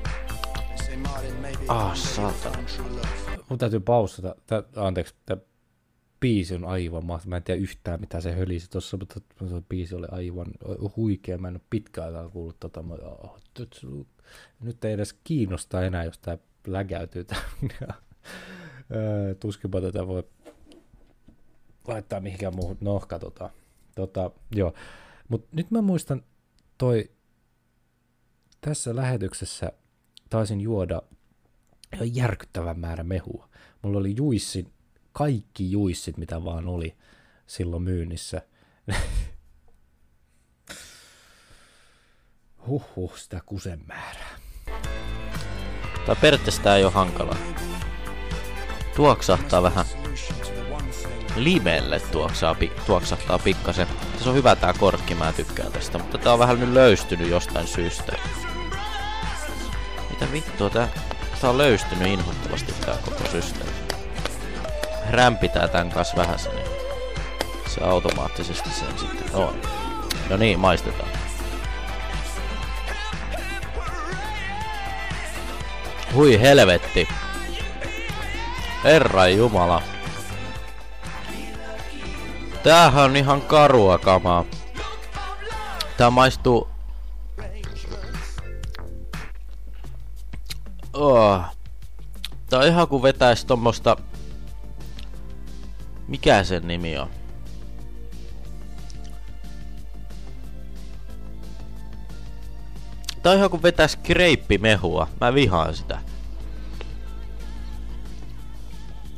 Ah, saatana. Mun täytyy pausata. Tää, anteeksi, tää biisi on aivan mahtava. Mä en tiedä yhtään mitä se hölisi tuossa, mutta se biisi oli aivan huikea. Mä en ole pitkään aikaa kuullut tota. Oh, nyt ei edes kiinnosta enää, jos tää lägäytyy. <laughs> Tuskinpa tätä voi laittaa mihinkään muuhun. No, katsotaan. Tota, joo. Mut nyt mä muistan toi tässä lähetyksessä taisin juoda ihan järkyttävän määrän mehua. Mulla oli juissin kaikki juissit, mitä vaan oli silloin myynnissä. Huhhuh, sitä kusen määrää. Tai periaatteessa tää ei ole hankala. Tuoksahtaa vähän limelle tuoksaa, pi, tuoksahtaa pikkasen. Tässä on hyvä tää korkki, mä tykkään tästä, mutta tää on vähän nyt löystynyt jostain syystä. Mitä vittua tää? Tää on löystynyt inhottavasti tää koko systeemi rämpitää tän kanssa vähän sen, niin se automaattisesti sen sitten on. No niin, maistetaan. Hui helvetti. Herra Jumala. Tämähän on ihan karua kamaa. Tää maistuu... Oh. Tää on ihan kuin vetäis tommosta mikä sen nimi on? Tää on ihan kuin vetäis kreippimehua. Mä vihaan sitä.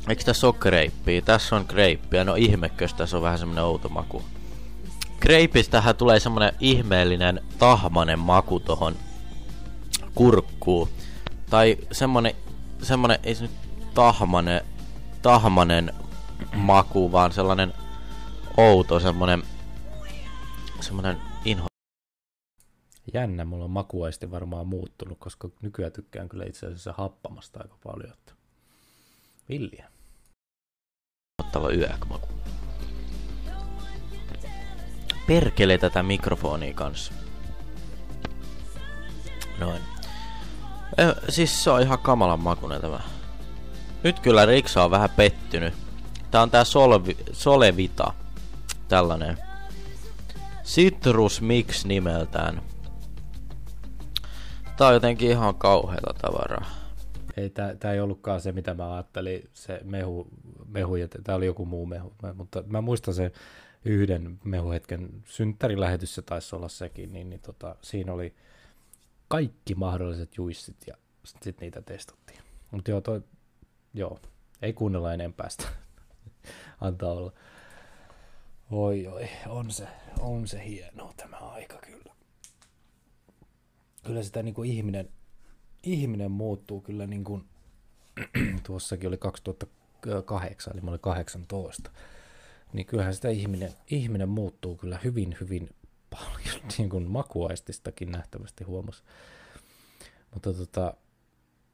Eikö tässä oo kreippiä? Tässä on kreippiä. No ihmekös tässä on vähän semmonen outo maku. Kreipistähän tulee semmonen ihmeellinen tahmanen maku tohon kurkkuun. Tai semmonen, semmonen, ei se nyt tahmanen, tahmanen maku, vaan sellainen outo, semmonen, semmonen inho. Jännä, mulla on makuaisti varmaan muuttunut, koska nykyään tykkään kyllä itse asiassa happamasta aika paljon. Että... Villiä. Ottava yökmaku. Perkele tätä mikrofonia kanssa. Noin. Eh, siis se on ihan kamalan makunen tämä. Nyt kyllä Riksa on vähän pettynyt. Tää on tää Solvi, Solevita. Tällainen. Citrus Mix nimeltään. Tää on jotenkin ihan kauheata tavaraa. Ei, tää, tää ei ollutkaan se, mitä mä ajattelin, se mehu, mehu ja tää oli joku muu mehu. Mutta mä muistan sen yhden mehuhetken synttärilähetys se taisi olla sekin, niin, niin tota, siinä oli kaikki mahdolliset juissit ja sitten niitä testattiin. Mutta joo, toi, joo, ei kuunnella enempää sitä <laughs> antaa olla. Oi oi, on se, on se hieno tämä aika kyllä. kyllä sitä niin kuin ihminen, ihminen muuttuu kyllä niin kuin, <clears throat> tuossakin oli 2008, eli mä olin 18, niin kyllähän sitä ihminen, ihminen muuttuu kyllä hyvin, hyvin paljon, <laughs> niin kuin makuaististakin nähtävästi huomasi. Mutta tota,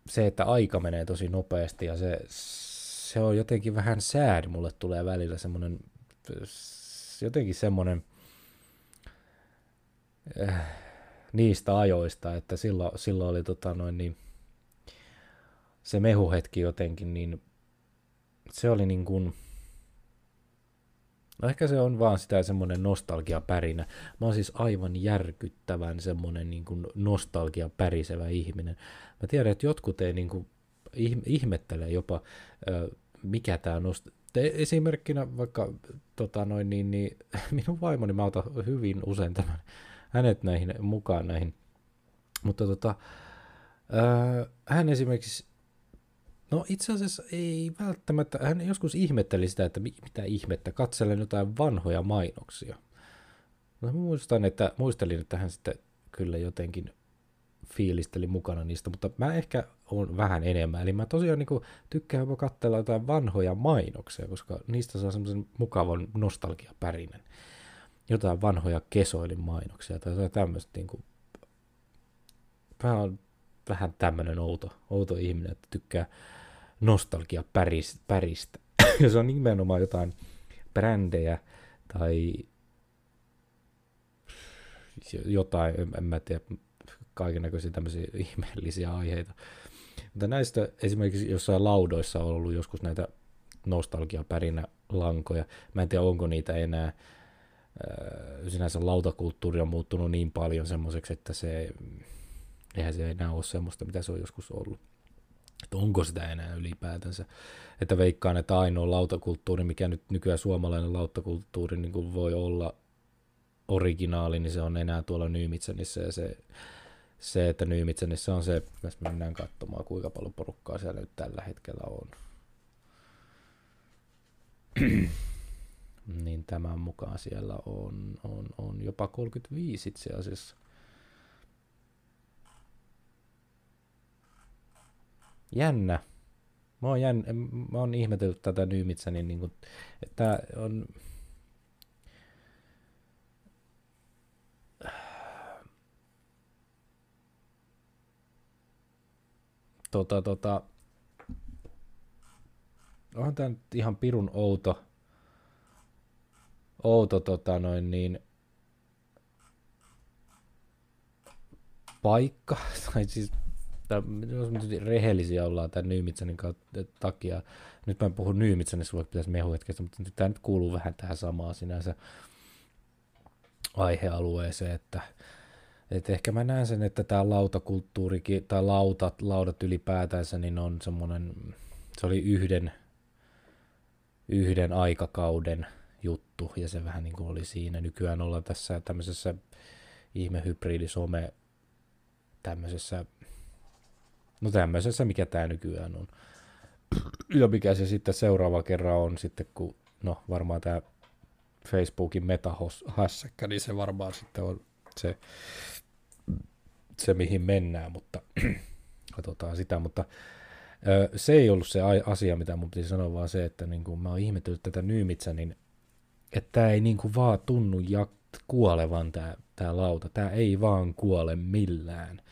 se, että aika menee tosi nopeasti ja se, se on jotenkin vähän sad, mulle tulee välillä semmoinen, jotenkin semmoinen äh, niistä ajoista, että silloin, silloin oli tota noin niin, se mehuhetki jotenkin, niin se oli niin kuin, No ehkä se on vaan sitä semmoinen nostalgiapärinä. Mä oon siis aivan järkyttävän semmoinen niin kuin nostalgiapärisevä ihminen. Mä tiedän, että jotkut ei niin kuin ihmettele jopa, mikä tämä nost... Esimerkkinä vaikka tota noin, niin, niin, <laughs> minun vaimoni, mä otan hyvin usein tämän, hänet näihin mukaan näihin. Mutta tota, hän esimerkiksi No itse asiassa ei välttämättä. Hän joskus ihmetteli sitä, että mitä ihmettä, katselen jotain vanhoja mainoksia. No muistan, että, muistelin, että hän sitten kyllä jotenkin fiilisteli mukana niistä, mutta mä ehkä on vähän enemmän. Eli mä tosiaan niin tykkään jopa katsella jotain vanhoja mainoksia, koska niistä saa semmoisen mukavan nostalgiapärinen. Jotain vanhoja kesoilin mainoksia tai jotain tämmöistä. Niin kuin, mä oon vähän tämmöinen outo, outo ihminen, että tykkää nostalgia päristä. päristä. <laughs> ja se on nimenomaan jotain brändejä tai jotain, en, mä tiedä, kaikenlaisia tämmöisiä <laughs> ihmeellisiä aiheita. Mutta näistä esimerkiksi jossain laudoissa on ollut joskus näitä nostalgiapärinä lankoja. Mä en tiedä, onko niitä enää. Sinänsä lautakulttuuri on muuttunut niin paljon semmoiseksi, että se, eihän se enää ole semmoista, mitä se on joskus ollut että onko sitä enää ylipäätänsä. Että veikkaan, että ainoa lautakulttuuri, mikä nyt nykyään suomalainen lautakulttuuri niin kuin voi olla originaali, niin se on enää tuolla Nyymitsänissä ja se, se että Nyymitsänissä on se, jos mennään katsomaan kuinka paljon porukkaa siellä nyt tällä hetkellä on. <clears throat> niin tämän mukaan siellä on, on, on jopa 35 itse asiassa. Jännä. Mä oon, jänn, mä oon ihmetellyt tätä Nyymitsäni, niin, niin kuin, että on... Tota, tota, onhan tämä nyt ihan pirun outo, outo tota noin niin, paikka, <laughs> tai siis jos rehellisiä ollaan tämän Nyymitsänin takia, nyt mä en puhu Nyymitsänissä, vaikka pitäisi mehuhetkestä, mutta tämä nyt kuuluu vähän tähän samaan sinänsä aihealueeseen, että et ehkä mä näen sen, että tämä lautakulttuurikin, tai lautat, laudat ylipäätänsä, niin on semmoinen, se oli yhden, yhden aikakauden juttu, ja se vähän niin kuin oli siinä. Nykyään ollaan tässä tämmöisessä ihme hybridisome tämmöisessä No tämmöisessä, mikä tämä nykyään on. Ja mikä se sitten seuraava kerran on sitten, kun no varmaan tämä Facebookin metahässäkkä, niin se varmaan sitten on se, se mihin mennään, mutta <clears throat> katsotaan sitä, mutta se ei ollut se asia, mitä mun piti sanoa, vaan se, että niin kuin mä oon ihmetellyt tätä Nyymitsä, niin että tämä ei niin kuin vaan tunnu jat- kuolevan tämä, tämä lauta. Tämä ei vaan kuole millään.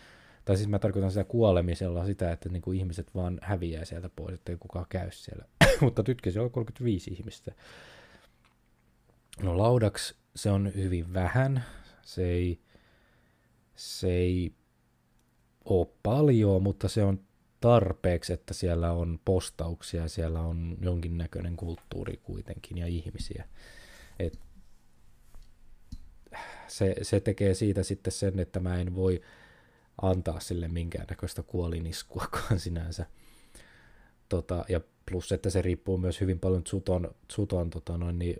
Tai siis mä tarkoitan sitä kuolemisella sitä, että niin kuin ihmiset vaan häviää sieltä pois, että ei kukaan käy siellä. <coughs> Mutta tytkäsi on 35 ihmistä. No laudaksi se on hyvin vähän. Se ei, se ei ole paljon, mutta se on tarpeeksi, että siellä on postauksia siellä on jonkinnäköinen kulttuuri kuitenkin ja ihmisiä. Et se, se tekee siitä sitten sen, että mä en voi antaa sille minkäännäköistä kuoliniskuakaan <laughs> sinänsä. Tota, ja plus, että se riippuu myös hyvin paljon Zuton, Zuton tota noin, niin,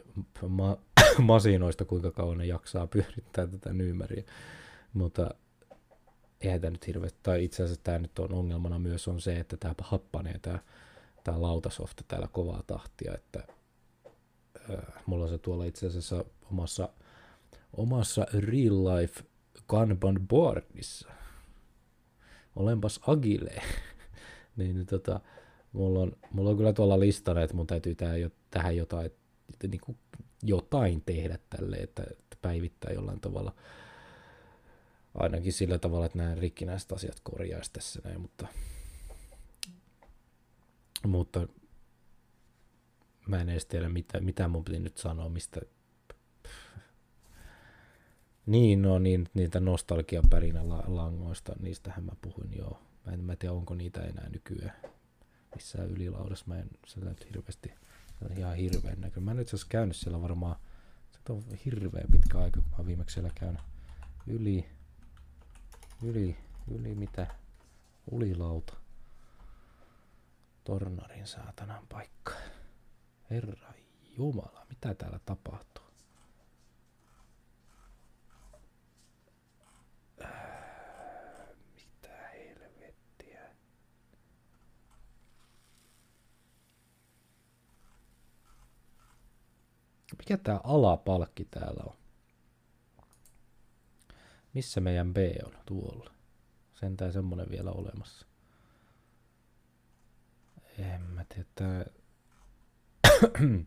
ma, <coughs> masinoista, kuinka kauan ne jaksaa pyörittää tätä nyymäriä. Mutta eihän tämä nyt hirveästi, tai itse asiassa tämä nyt on ongelmana myös on se, että tämä happanee tämä, tämä lautasofta täällä kovaa tahtia, että äh, mulla on se tuolla itse asiassa omassa, omassa real life Kanban boardissa olenpas agile. <laughs> niin, niin tota, mulla on, mulla on kyllä tuolla listana, että mun täytyy tähän, tähän jotain, että niin kuin jotain tehdä tälle, että, että päivittää jollain tavalla. Ainakin sillä tavalla, että nämä rikkinäiset asiat korjaisi tässä näin, mutta, mutta mä en edes tiedä, mitä, mitä mun piti nyt sanoa, mistä... Niin, no niin, niitä nostalgiapärinä langoista, niistähän mä puhuin joo. Mä en mä tiedä, onko niitä enää nykyään missään ylilaudassa. Mä en sillä nyt hirveästi, ihan hirveän näkö. Mä en nyt käynyt siellä varmaan, se on hirveän pitkä aika, kun mä viimeksi siellä käynyt. Yli, yli, yli mitä? Ulilauta. Tornarin saatanan paikka. Herra Jumala, mitä täällä tapahtuu? Äh, mitä helvettiä? Mikä tää alapalkki täällä on? Missä meidän B on? Tuolla. Sentään semmonen vielä olemassa. En mä tiedä, tää <clears throat>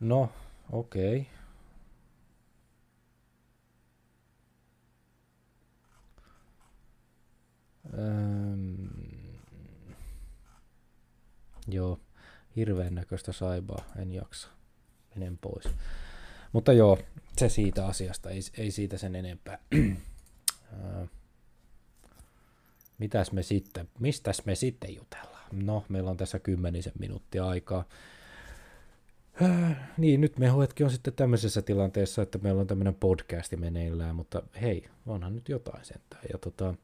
no, okei. Okay. Öm, joo, hirveän näköistä saibaa, en jaksa. Menen pois. Mutta joo, se siitä asiasta, ei, ei siitä sen enempää. <clears throat> mitäs me sitten, mistäs me sitten jutellaan? No, meillä on tässä kymmenisen minuuttia aikaa. Niin, nyt me hetki on sitten tämmöisessä tilanteessa, että meillä on tämmöinen podcasti meneillään, mutta hei, onhan nyt jotain sentään. Ja tota,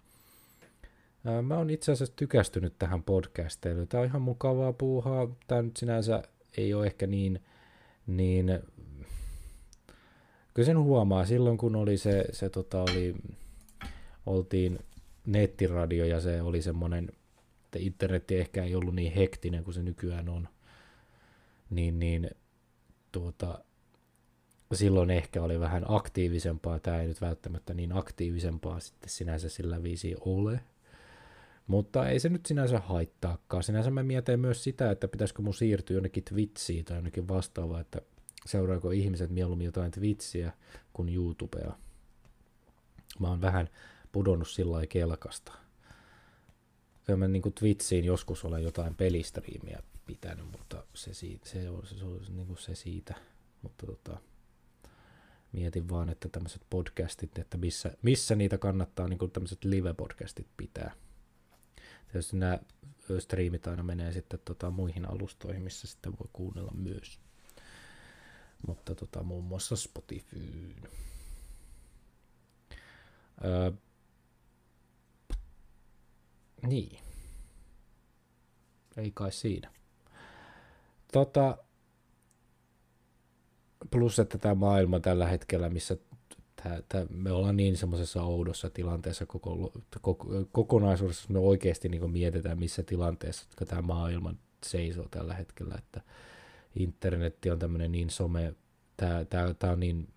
mä oon itse asiassa tykästynyt tähän podcasteiluun. Tää on ihan mukavaa puuhaa. Tää nyt sinänsä ei ole ehkä niin, niin kyllä sen huomaa silloin, kun oli se, se tota, oli, oltiin nettiradio ja se oli semmoinen, että internetti ehkä ei ollut niin hektinen kuin se nykyään on, niin, niin tuota, silloin ehkä oli vähän aktiivisempaa, tämä ei nyt välttämättä niin aktiivisempaa sitten sinänsä sillä viisi ole, mutta ei se nyt sinänsä haittaakaan. Sinänsä mä mietin myös sitä, että pitäisikö mun siirtyä jonnekin Twitchiin tai jonnekin vastaavaa, että seuraako ihmiset mieluummin jotain Twitchiä kuin YouTubea. Mä oon vähän pudonnut sillä kelkasta. Kyllä mä niin kuin Twitchiin joskus olen jotain pelistriimiä pitänyt, mutta se, siitä, se, on, se, on niin kuin se siitä. Mutta tota, mietin vaan, että tämmöiset podcastit, että missä, missä niitä kannattaa niin kuin tämmöiset live-podcastit pitää. Tietysti nämä striimit aina menee sitten tota muihin alustoihin, missä sitten voi kuunnella myös. Mutta tota, muun muassa Spotify. Öö, niin. Ei kai siinä. Tota, plus, että tämä maailma tällä hetkellä, missä tää, tää, me ollaan niin semmoisessa oudossa tilanteessa koko, koko, kokonaisuudessa, me oikeasti niin mietitään, missä tilanteessa tämä maailma seisoo tällä hetkellä, että internetti on tämmöinen niin some, tämä, on niin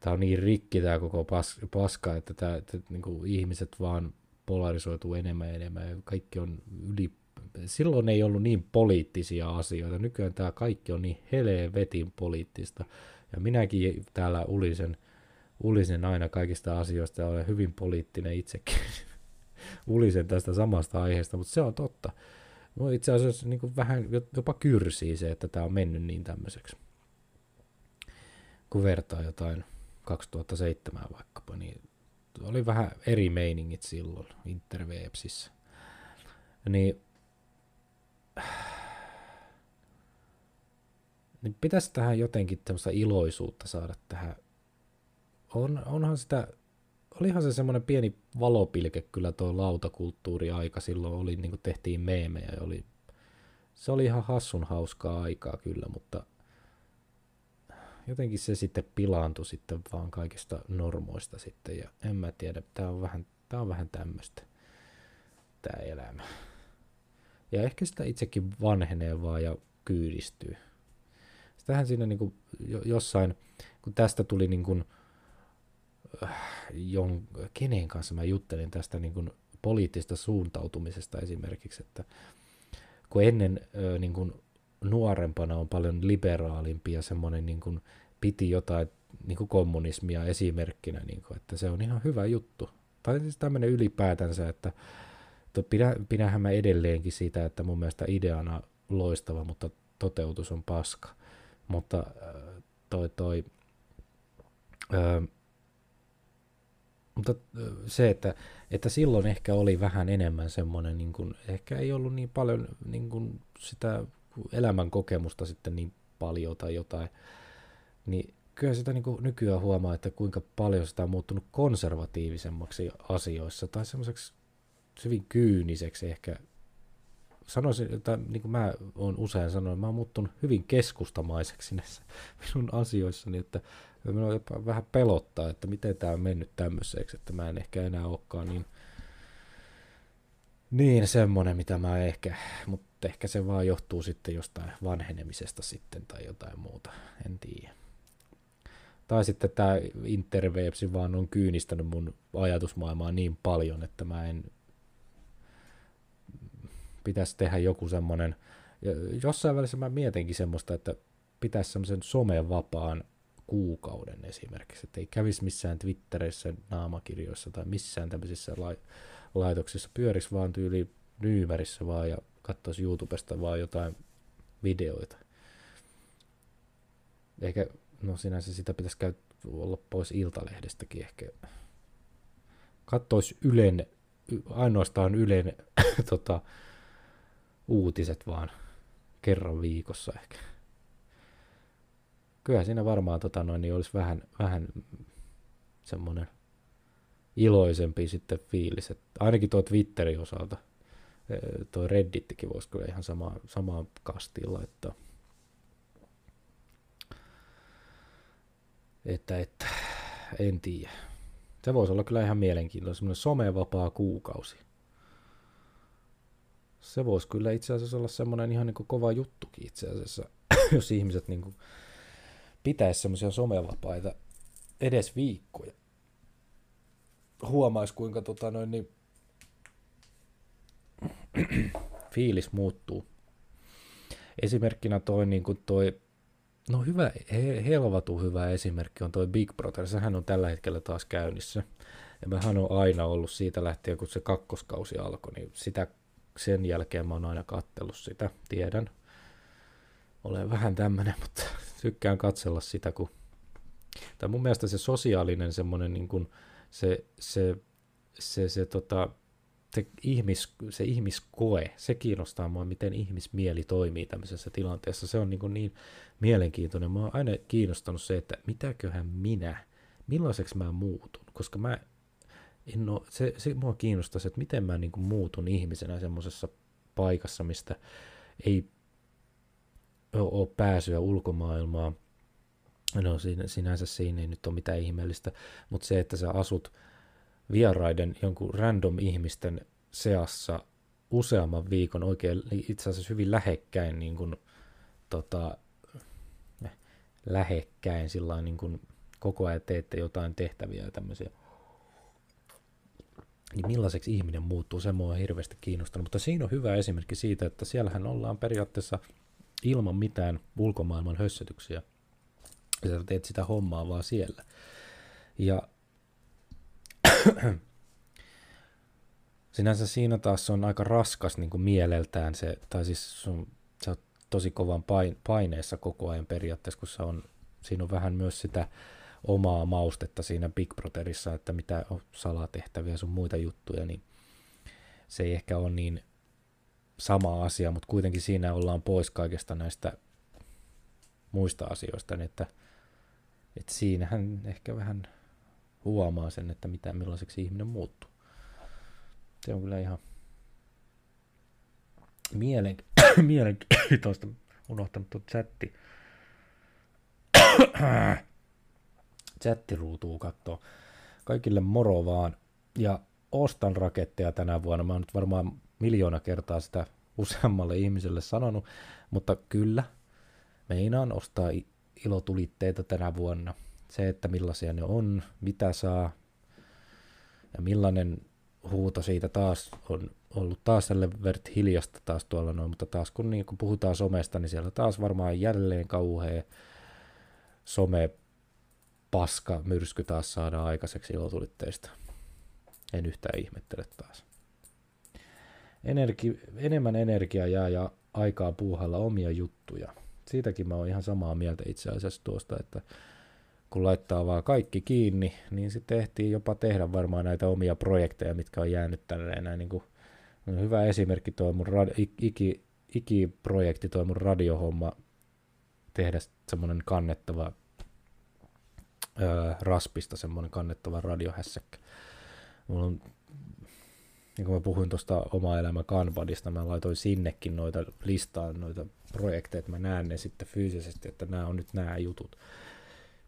tämä on niin rikki tämä koko paska, että, tämä, että niin kuin ihmiset vaan polarisoituu enemmän ja enemmän ja kaikki on yli... Silloin ei ollut niin poliittisia asioita, nykyään tämä kaikki on niin helvetin poliittista. Ja minäkin täällä ulisen, ulisen aina kaikista asioista ja olen hyvin poliittinen itsekin. <laughs> ulisen tästä samasta aiheesta, mutta se on totta. No itse asiassa niin vähän jopa kyrsii se, että tämä on mennyt niin tämmöiseksi. Kun vertaa jotain 2007 vaikkapa, niin oli vähän eri meiningit silloin Interwebsissä. Niin, niin pitäisi tähän jotenkin tämmöistä iloisuutta saada tähän. On, onhan sitä, olihan se semmoinen pieni valopilke kyllä tuo lautakulttuuri aika silloin oli, niin tehtiin meemejä oli, se oli ihan hassun hauskaa aikaa kyllä, mutta jotenkin se sitten pilaantui sitten vaan kaikista normoista sitten ja en mä tiedä, tää on vähän, tää on vähän tämmöistä tää elämä. Ja ehkä sitä itsekin vanhenee vaan ja kyydistyy. Sitähän siinä niin kuin jossain, kun tästä tuli niin kuin äh, jon, kenen kanssa mä juttelin tästä niin kuin poliittista suuntautumisesta esimerkiksi, että kun ennen niin kuin nuorempana on paljon liberaalimpi ja semmoinen niin kuin piti jotain niin kuin kommunismia esimerkkinä, niin kuin, että se on ihan hyvä juttu. Tai siis tämmöinen ylipäätänsä, että pidä, pidähän mä edelleenkin siitä, että mun mielestä ideana loistava, mutta toteutus on paska. Mutta äh, toi, toi ö, mutta se, että, että silloin ehkä oli vähän enemmän semmoinen, niin kuin, ehkä ei ollut niin paljon niin kuin sitä elämän kokemusta sitten niin paljon tai jotain, niin kyllä sitä niin kuin nykyään huomaa, että kuinka paljon sitä on muuttunut konservatiivisemmaksi asioissa tai semmoiseksi hyvin kyyniseksi ehkä. Sanoisin, että niin kuin mä oon usein sanonut, mä oon muuttunut hyvin keskustamaiseksi näissä minun asioissani, että minua jopa vähän pelottaa, että miten tämä on mennyt tämmöiseksi, että mä en ehkä enää olekaan niin, niin semmoinen, mitä mä ehkä, mutta ehkä se vaan johtuu sitten jostain vanhenemisesta sitten tai jotain muuta, en tiedä. Tai sitten tämä interwebsi vaan on kyynistänyt mun ajatusmaailmaa niin paljon, että mä en pitäisi tehdä joku semmoinen, jossain välissä mä mietinkin semmoista, että pitäisi semmoisen somevapaan kuukauden esimerkiksi, että ei kävisi missään Twitterissä, naamakirjoissa tai missään tämmöisissä lai- laitoksissa, pyörisi vaan tyyli Nyymärissä vaan ja katsoisi YouTubesta vaan jotain videoita. Eikä, no sinänsä sitä pitäisi käy, olla pois Iltalehdestäkin ehkä. Kattoisi Ylen, ainoastaan Ylen <laughs> tota, uutiset vaan kerran viikossa ehkä kyllä siinä varmaan tota noin, niin olisi vähän, vähän semmoinen iloisempi sitten fiilis, että ainakin tuo Twitterin osalta, tuo Reddittikin voisi kyllä ihan sama, samaan kastiin laittaa. Että, että en tiedä. Se voisi olla kyllä ihan mielenkiintoinen, semmoinen somevapaa kuukausi. Se voisi kyllä itse asiassa olla semmoinen ihan niin kuin kova juttukin itse asiassa, <coughs> jos ihmiset niin kuin pitäisi semmoisia somevapaita edes viikkoja. Huomais kuinka tota noin, niin <coughs> fiilis muuttuu. Esimerkkinä toi, niin kuin toi no hyvä, he, helvatu hyvä esimerkki on toi Big Brother. Sehän on tällä hetkellä taas käynnissä. Ja mähän on aina ollut siitä lähtien, kun se kakkoskausi alkoi, niin sitä, sen jälkeen mä oon aina kattellut sitä, tiedän. Olen vähän tämmönen, <laughs> mutta tykkään katsella sitä, kun tai mun mielestä se sosiaalinen semmoinen niin kuin se, se, se, se, tota, se, ihmis, se ihmiskoe, se kiinnostaa mua, miten ihmismieli toimii tämmöisessä tilanteessa. Se on niin, niin mielenkiintoinen. Mä oon aina kiinnostanut se, että mitäköhän minä, millaiseksi mä muutun, koska mä en ole, se, se mua kiinnostaa se, että miten mä niin kuin muutun ihmisenä semmoisessa paikassa, mistä ei ole pääsyä ulkomaailmaan. No siinä, sinänsä siinä ei nyt ole mitään ihmeellistä, mutta se, että sä asut vieraiden jonkun random ihmisten seassa useamman viikon oikein itse asiassa hyvin lähekkäin niin kuin, tota, lähekkäin sillä niin kuin koko ajan teette jotain tehtäviä ja tämmöisiä. Niin millaiseksi ihminen muuttuu, se mua on hirveästi kiinnostanut. Mutta siinä on hyvä esimerkki siitä, että siellähän ollaan periaatteessa – ilman mitään ulkomaailman hössötyksiä. Sä teet sitä hommaa vaan siellä. Ja sinänsä siinä taas on aika raskas niin kuin mieleltään se, tai siis sun, sä oot tosi kovan paineessa koko ajan periaatteessa, kun on, siinä on vähän myös sitä omaa maustetta siinä Big Brotherissa, että mitä on salatehtäviä sun muita juttuja, niin se ei ehkä ole niin sama asia, mutta kuitenkin siinä ollaan pois kaikesta näistä muista asioista, niin että, että siinähän ehkä vähän huomaa sen, että mitä, millaiseksi ihminen muuttuu. Se on kyllä ihan mielen, <coughs> mielenkiintoista. Unohtanut tuon chatti. Chattiruutuu kattoo. Kaikille moro vaan. Ja ostan raketteja tänä vuonna. Mä oon nyt varmaan miljoona kertaa sitä useammalle ihmiselle sanonut, mutta kyllä, meinaan ostaa ilotulitteita tänä vuonna. se, että millaisia ne on, mitä saa ja millainen huuto siitä taas on ollut taas tälle vert hiljasta taas tuolla noin, mutta taas kun, niin, kun puhutaan somesta, niin siellä taas varmaan jälleen kauhea some paska myrsky taas saadaan aikaiseksi ilotulitteista. En yhtään ihmettele taas. Energi, enemmän energiaa jää ja aikaa puuhalla omia juttuja. Siitäkin mä oon ihan samaa mieltä itse asiassa tuosta, että kun laittaa vaan kaikki kiinni, niin sitten ehtii jopa tehdä varmaan näitä omia projekteja, mitkä on jäänyt tänne näin niin kuin, hyvä esimerkki toi mun rad, iki, iki-projekti, toi mun radiohomma, tehdä semmoinen kannettava öö, raspista semmoinen kannettava radiohässäkkä. Mulla on, niin kuin mä puhuin tuosta oma elämä Kanbadista, mä laitoin sinnekin noita listaan noita projekteja, että mä näen ne sitten fyysisesti, että nämä on nyt nämä jutut,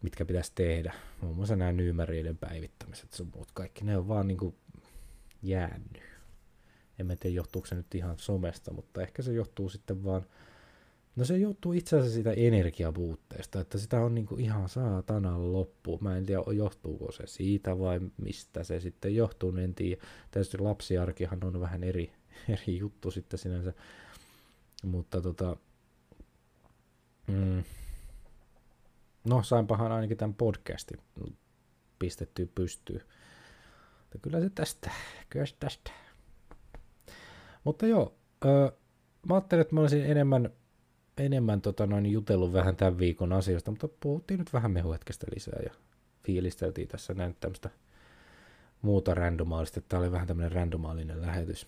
mitkä pitäisi tehdä. Muun muassa nämä nyymäriiden päivittämiset sun muut kaikki, ne on vaan niin kuin jäänyt. En mä tiedä, johtuuko se nyt ihan somesta, mutta ehkä se johtuu sitten vaan No se johtuu itse asiassa siitä energiapuutteesta, että sitä on niinku ihan saatanan loppu. Mä en tiedä, johtuuko se siitä vai mistä se sitten johtuu, en tiedä. Tietysti lapsiarkihan on vähän eri, <laughs> eri juttu sitten sinänsä. Mutta tota, mm, no sainpahan ainakin tämän podcastin pistettyä pystyyn. Mutta kyllä se tästä, kyllä se tästä. Mutta joo, öö, mä ajattelin, että mä olisin enemmän enemmän tota noin, jutellut vähän tämän viikon asioista, mutta puhuttiin nyt vähän mehuhetkestä lisää ja fiilisteltiin tässä näin tämmöistä muuta randomaalista. Tämä oli vähän tämmöinen randomaalinen lähetys.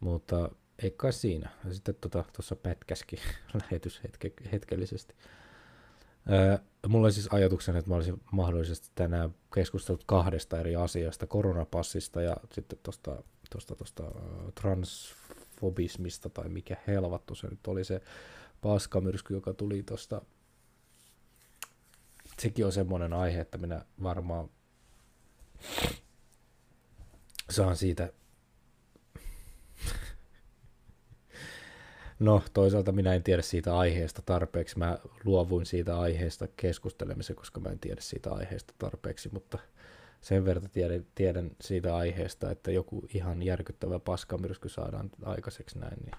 Mutta ei kai siinä. Ja sitten tuossa tota, pätkäskin <laughs> lähetys hetke, hetkellisesti. Öö, mulla oli siis ajatuksena, että mä olisin mahdollisesti tänään keskustellut kahdesta eri asiasta, koronapassista ja sitten tuosta tosta, tosta, transfobismista tai mikä helvattu se nyt oli se paskamyrsky, joka tuli tuosta. Sekin on semmoinen aihe, että minä varmaan saan siitä No, toisaalta minä en tiedä siitä aiheesta tarpeeksi. Mä luovuin siitä aiheesta keskustelemisen, koska mä en tiedä siitä aiheesta tarpeeksi, mutta sen verran tiedän, tiedän siitä aiheesta, että joku ihan järkyttävä paskamyrsky saadaan aikaiseksi näin, niin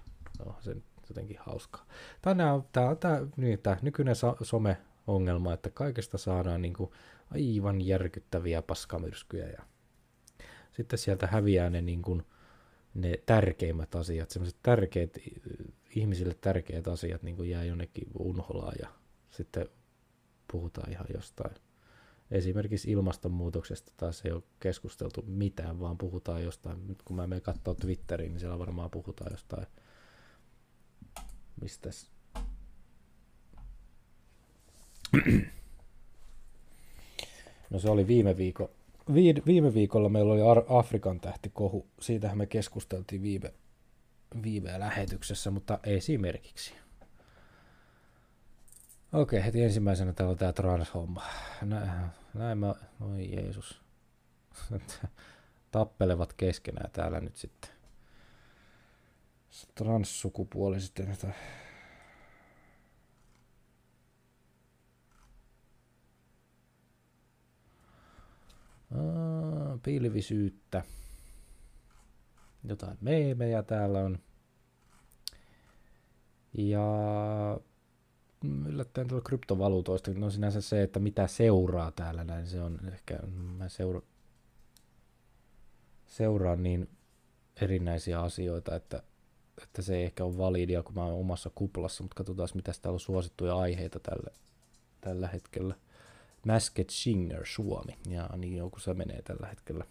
no, se jotenkin hauskaa. Tämä on tämä, tämä, niin, tämä nykyinen some-ongelma, että kaikesta saadaan niin kuin aivan järkyttäviä paskamyrskyjä ja sitten sieltä häviää ne, niin kuin, ne tärkeimmät asiat, sellaiset tärkeät, ihmisille tärkeät asiat niin kuin jää jonnekin unholaan ja sitten puhutaan ihan jostain. Esimerkiksi ilmastonmuutoksesta taas ei ole keskusteltu mitään, vaan puhutaan jostain. Nyt kun mä menen katsoa Twitteriin, niin siellä varmaan puhutaan jostain Mistäs? <clears throat> No se oli viime viikon. Viime viikolla meillä oli Afrikan tähtikohu. Siitähän me keskusteltiin viime, viime lähetyksessä, mutta esimerkiksi. Okei, heti ensimmäisenä täällä on tää transhomma. Näin, näin mä, oi Jeesus. <laughs> Tappelevat keskenään täällä nyt sitten transsukupuoliset. Että pilvisyyttä. Jotain meemejä täällä on. Ja yllättäen tuolla kryptovaluutoista, no sinänsä se, että mitä seuraa täällä näin, se on ehkä, mä seura, seuraan niin erinäisiä asioita, että että se ei ehkä ole validia, kun mä oon omassa kuplassa, mutta katsotaan, mitä täällä on suosittuja aiheita tälle, tällä hetkellä. Masked Singer Suomi, ja niin joku se menee tällä hetkellä.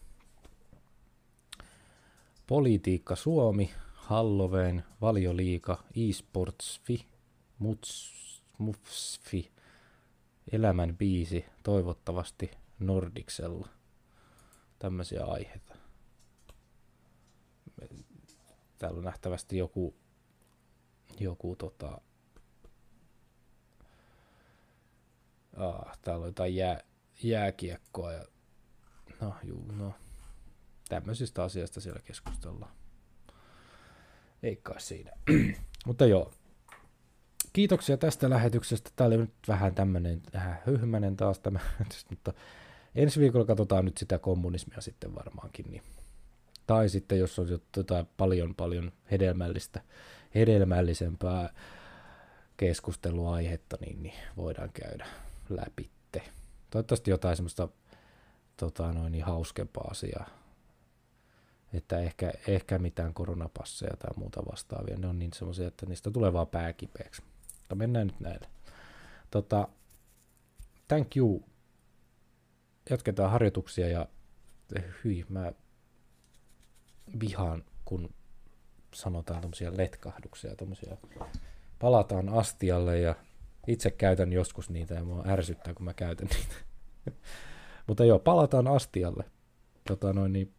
Politiikka Suomi, Halloween, Valioliika, eSportsfi, Mutsfi, Elämän biisi, toivottavasti Nordiksella. Tämmöisiä aiheita täällä on nähtävästi joku, joku tota, ah, täällä on jotain jää, jääkiekkoa ja no, juu, no, tämmöisistä asioista siellä keskustellaan. Ei kai siinä. <clears throat> Mutta joo, kiitoksia tästä lähetyksestä. Tämä oli nyt vähän tämmöinen vähän hyhmänen taas tämä, mutta ensi viikolla katsotaan nyt sitä kommunismia sitten varmaankin. Niin. Tai sitten jos on jotain paljon paljon hedelmällistä, hedelmällisempää keskusteluaihetta, niin, niin voidaan käydä läpi. Toivottavasti jotain semmoista tota, noin, niin hauskempaa asiaa. Että ehkä, ehkä mitään koronapasseja tai muuta vastaavia. Ne on niin semmoisia, että niistä tulee vaan pääkipeäksi. Mutta mennään nyt näille. Tota, thank you. Jatketaan harjoituksia ja hyi, mä vihaan, kun sanotaan tämmöisiä letkahduksia, tämmöisiä palataan astialle ja itse käytän joskus niitä ja mua ärsyttää, kun mä käytän niitä. <laughs> Mutta joo, palataan astialle. Tota noin, niin